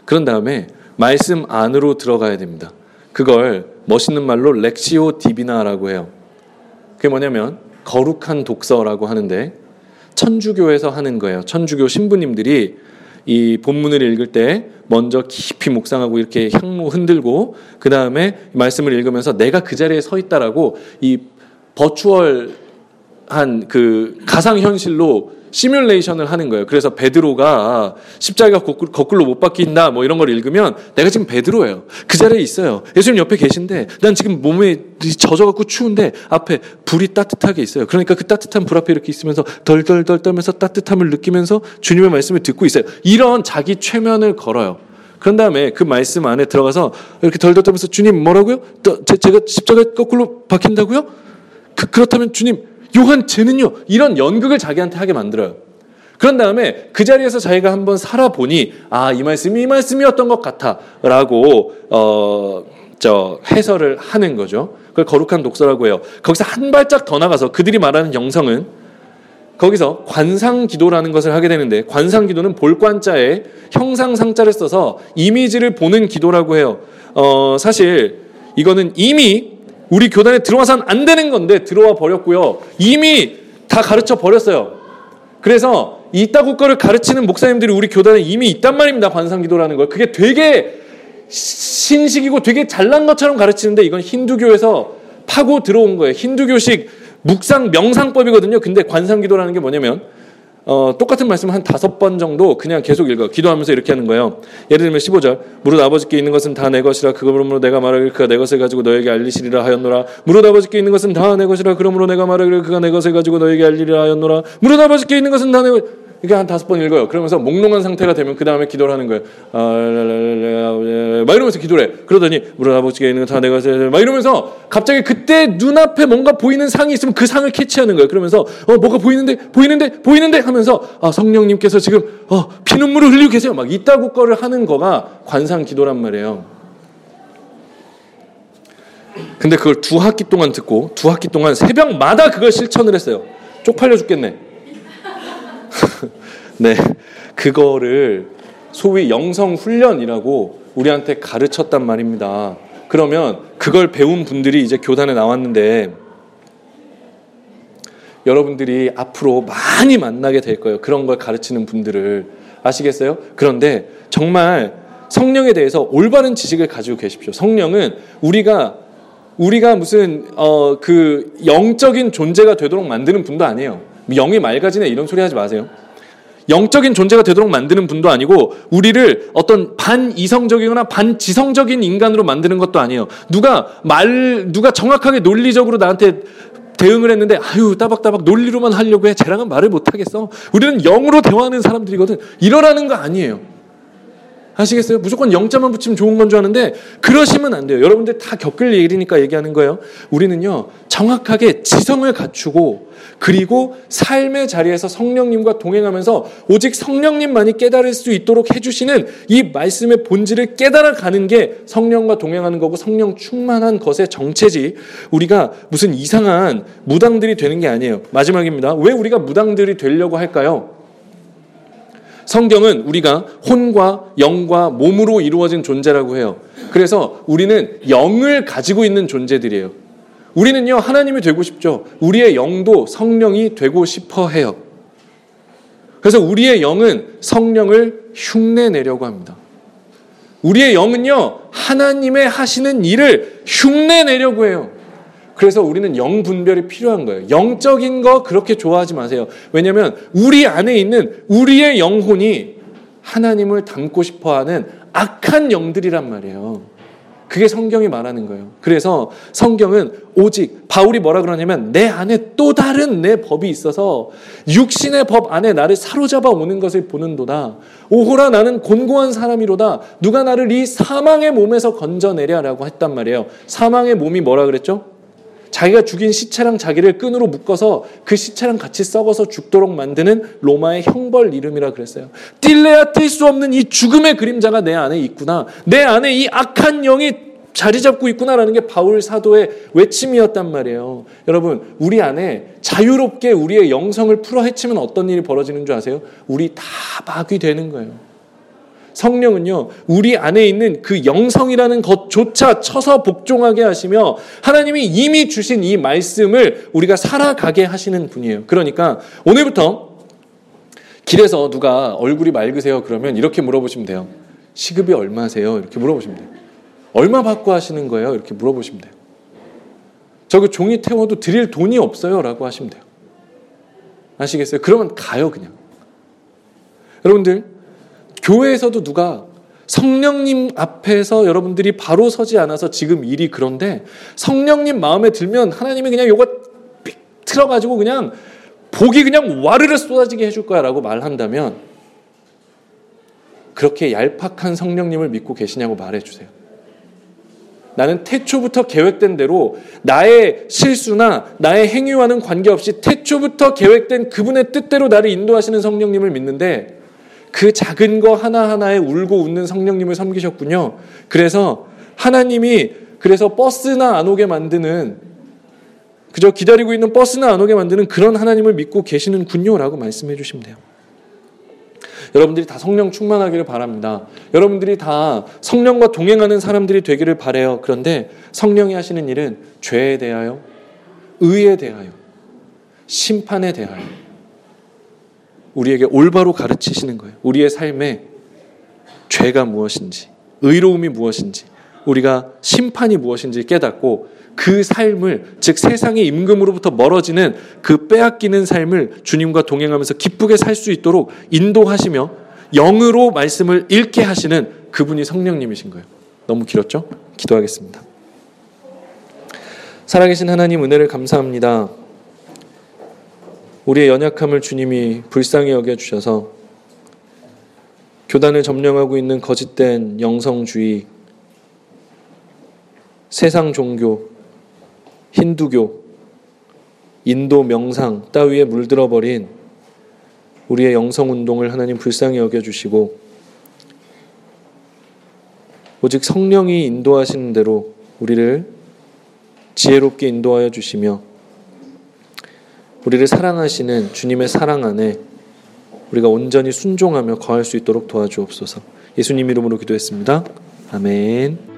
그런 다음에 말씀 안으로 들어가야 됩니다. 그걸 멋있는 말로 렉시오 디비나라고 해요. 그게 뭐냐면 거룩한 독서라고 하는데 천주교에서 하는 거예요. 천주교 신부님들이 이 본문을 읽을 때 먼저 깊이 묵상하고 이렇게 향로 흔들고 그 다음에 말씀을 읽으면서 내가 그 자리에 서 있다라고 이 버추얼 한 그 가상 현실로 시뮬레이션을 하는 거예요. 그래서 베드로가 십자가 거꾸로 못 박힌다 뭐 이런 걸 읽으면 내가 지금 베드로예요. 그 자리에 있어요. 예수님 옆에 계신데 난 지금 몸에 젖어갖고 추운데 앞에 불이 따뜻하게 있어요. 그러니까 그 따뜻한 불 앞에 이렇게 있으면서 덜덜덜 떨면서 따뜻함을 느끼면서 주님의 말씀을 듣고 있어요. 이런 자기 최면을 걸어요. 그런 다음에 그 말씀 안에 들어가서 이렇게 덜덜 떨면서 주님 뭐라고요? 제가 십자가 거꾸로 박힌다고요? 그, 그렇다면 주님 요한 쟤는요 이런 연극을 자기한테 하게 만들어요. 그런 다음에 그 자리에서 자기가 한번 살아보니 아 이 말씀이 이 말씀이었던 것 같아 라고 어 저 해설을 하는 거죠. 그걸 거룩한 독서라고 해요. 거기서 한 발짝 더 나가서 그들이 말하는 영성은 거기서 관상 기도라는 것을 하게 되는데 관상 기도는 볼관자에 형상 상자를 써서 이미지를 보는 기도라고 해요. 어 사실 이거는 이미 우리 교단에 들어와서는 안 되는 건데 들어와 버렸고요. 이미 다 가르쳐 버렸어요. 그래서 이따구 거를 가르치는 목사님들이 우리 교단에 이미 있단 말입니다. 관상기도라는 걸. 그게 되게 신식이고 되게 잘난 것처럼 가르치는데 이건 힌두교에서 파고 들어온 거예요. 힌두교식 묵상 명상법이거든요. 근데 관상기도라는 게 뭐냐면 어, 똑같은 말씀 한 다섯 번 정도 그냥 계속 읽어. 기도하면서 이렇게 하는 거예요. 예를 들면 15절. 무릇 아버지께 있는 것은 다 내 것이라 그러므로 내가 말하길 그가 내 것을 가지고 너에게 알리시리라 하였노라. 무릇 아버지께 있는 것은 다 내 것이라 그러므로 내가 말하길 그가 내 것을 가지고 너에게 알리리라 하였노라. 무릇 아버지께 있는 것은 다 내 것. 이게 한 다섯 번 읽어요. 그러면서 몽롱한 상태가 되면 그 다음에 기도를 하는 거예요. 아, 막 이러면서 기도를 해. 그러더니 우리 아버지가 있는 거 다 내가 막 이러면서 갑자기 그때 눈앞에 뭔가 보이는 상이 있으면 그 상을 캐치하는 거예요. 그러면서 어 뭐가 보이는데 보이는데 보이는데 하면서 아 성령님께서 지금 어 피눈물을 흘리고 계세요. 막 이따구 거를 하는 거가 관상 기도란 말이에요. 근데 그걸 두 학기 동안 듣고 두 학기 동안 새벽마다 그걸 실천을 했어요. 쪽팔려 죽겠네. 네, 그거를 소위 영성 훈련이라고 우리한테 가르쳤단 말입니다. 그러면 그걸 배운 분들이 이제 교단에 나왔는데 여러분들이 앞으로 많이 만나게 될 거예요. 그런 걸 가르치는 분들을 아시겠어요? 그런데 정말 성령에 대해서 올바른 지식을 가지고 계십시오. 성령은 우리가 우리가 무슨 어 그 영적인 존재가 되도록 만드는 분도 아니에요. 영이 맑아지네 이런 소리 하지 마세요. 영적인 존재가 되도록 만드는 분도 아니고 우리를 어떤 반이성적이거나 반지성적인 인간으로 만드는 것도 아니에요. 누가 말 누가 정확하게 논리적으로 나한테 대응을 했는데 아유 따박따박 논리로만 하려고 해. 쟤랑은 말을 못 하겠어. 우리는 영으로 대화하는 사람들이거든. 이러라는 거 아니에요. 아시겠어요? 무조건 영자만 붙이면 좋은 건 줄 아는데 그러시면 안 돼요. 여러분들 다 겪을 일이니까 얘기하는 거예요. 우리는요 정확하게 지성을 갖추고 그리고 삶의 자리에서 성령님과 동행하면서 오직 성령님만이 깨달을 수 있도록 해주시는 이 말씀의 본질을 깨달아 가는 게 성령과 동행하는 거고 성령 충만한 것의 정체지 우리가 무슨 이상한 무당들이 되는 게 아니에요. 마지막입니다. 왜 우리가 무당들이 되려고 할까요? 성경은 우리가 혼과 영과 몸으로 이루어진 존재라고 해요. 그래서 우리는 영을 가지고 있는 존재들이에요. 우리는요, 하나님이 되고 싶죠. 우리의 영도 성령이 되고 싶어 해요. 그래서 우리의 영은 성령을 흉내 내려고 합니다. 우리의 영은요, 하나님의 하시는 일을 흉내 내려고 해요. 그래서 우리는 영 분별이 필요한 거예요. 영적인 거 그렇게 좋아하지 마세요. 왜냐하면 우리 안에 있는 우리의 영혼이 하나님을 닮고 싶어 하는 악한 영들이란 말이에요. 그게 성경이 말하는 거예요. 그래서 성경은 오직 바울이 뭐라 그러냐면 내 안에 또 다른 내 법이 있어서 육신의 법 안에 나를 사로잡아 오는 것을 보는도다. 오호라 나는 곤고한 사람이로다. 누가 나를 이 사망의 몸에서 건져내랴라고 했단 말이에요. 사망의 몸이 뭐라 그랬죠? 자기가 죽인 시체랑 자기를 끈으로 묶어서 그 시체랑 같이 썩어서 죽도록 만드는 로마의 형벌 이름이라 그랬어요. 뛸래야 뛸 수 없는 이 죽음의 그림자가 내 안에 있구나. 내 안에 이 악한 영이 자리 잡고 있구나라는 게 바울 사도의 외침이었단 말이에요. 여러분, 우리 안에 자유롭게 우리의 영성을 풀어 헤치면 어떤 일이 벌어지는 줄 아세요? 우리 다 막이 되는 거예요. 성령은요, 우리 안에 있는 그 영성이라는 것조차 쳐서 복종하게 하시며 하나님이 이미 주신 이 말씀을 우리가 살아가게 하시는 분이에요. 그러니까 오늘부터 길에서 누가 얼굴이 맑으세요? 그러면 이렇게 물어보시면 돼요. 시급이 얼마세요? 이렇게 물어보시면 돼요. 얼마 받고 하시는 거예요? 이렇게 물어보시면 돼요. 저그 종이 태워도 드릴 돈이 없어요. 라고 하시면 돼요. 아시겠어요? 그러면 가요, 그냥. 여러분들, 교회에서도 누가 성령님 앞에서 여러분들이 바로 서지 않아서 지금 일이 그런데 성령님 마음에 들면 하나님이 그냥 요거 삑 틀어가지고 그냥 복이 그냥 와르르 쏟아지게 해줄 거야 라고 말한다면 그렇게 얄팍한 성령님을 믿고 계시냐고 말해주세요. 나는 태초부터 계획된 대로 나의 실수나 나의 행위와는 관계없이 태초부터 계획된 그분의 뜻대로 나를 인도하시는 성령님을 믿는데 그 작은 거 하나하나에 울고 웃는 성령님을 섬기셨군요. 그래서 하나님이 그래서 버스나 안 오게 만드는 그저 기다리고 있는 버스나 안 오게 만드는 그런 하나님을 믿고 계시는군요라고 말씀해 주시면 돼요. 여러분들이 다 성령 충만하기를 바랍니다. 여러분들이 다 성령과 동행하는 사람들이 되기를 바래요. 그런데 성령이 하시는 일은 죄에 대하여, 의에 대하여, 심판에 대하여 우리에게 올바로 가르치시는 거예요. 우리의 삶에 죄가 무엇인지, 의로움이 무엇인지, 우리가 심판이 무엇인지 깨닫고 그 삶을 즉 세상의 임금으로부터 멀어지는 그 빼앗기는 삶을 주님과 동행하면서 기쁘게 살 수 있도록 인도하시며 영으로 말씀을 읽게 하시는 그분이 성령님이신 거예요. 너무 길었죠? 기도하겠습니다. 살아계신 하나님 은혜를 감사합니다. 우리의 연약함을 주님이 불쌍히 여겨 주셔서 교단을 점령하고 있는 거짓된 영성주의, 세상 종교, 힌두교, 인도 명상 따위에 물들어 버린 우리의 영성 운동을 하나님 불쌍히 여겨 주시고 오직 성령이 인도하시는 대로 우리를 지혜롭게 인도하여 주시며 우리를 사랑하시는 주님의 사랑 안에 우리가 온전히 순종하며 거할 수 있도록 도와주옵소서. 예수님 이름으로 기도했습니다. 아멘.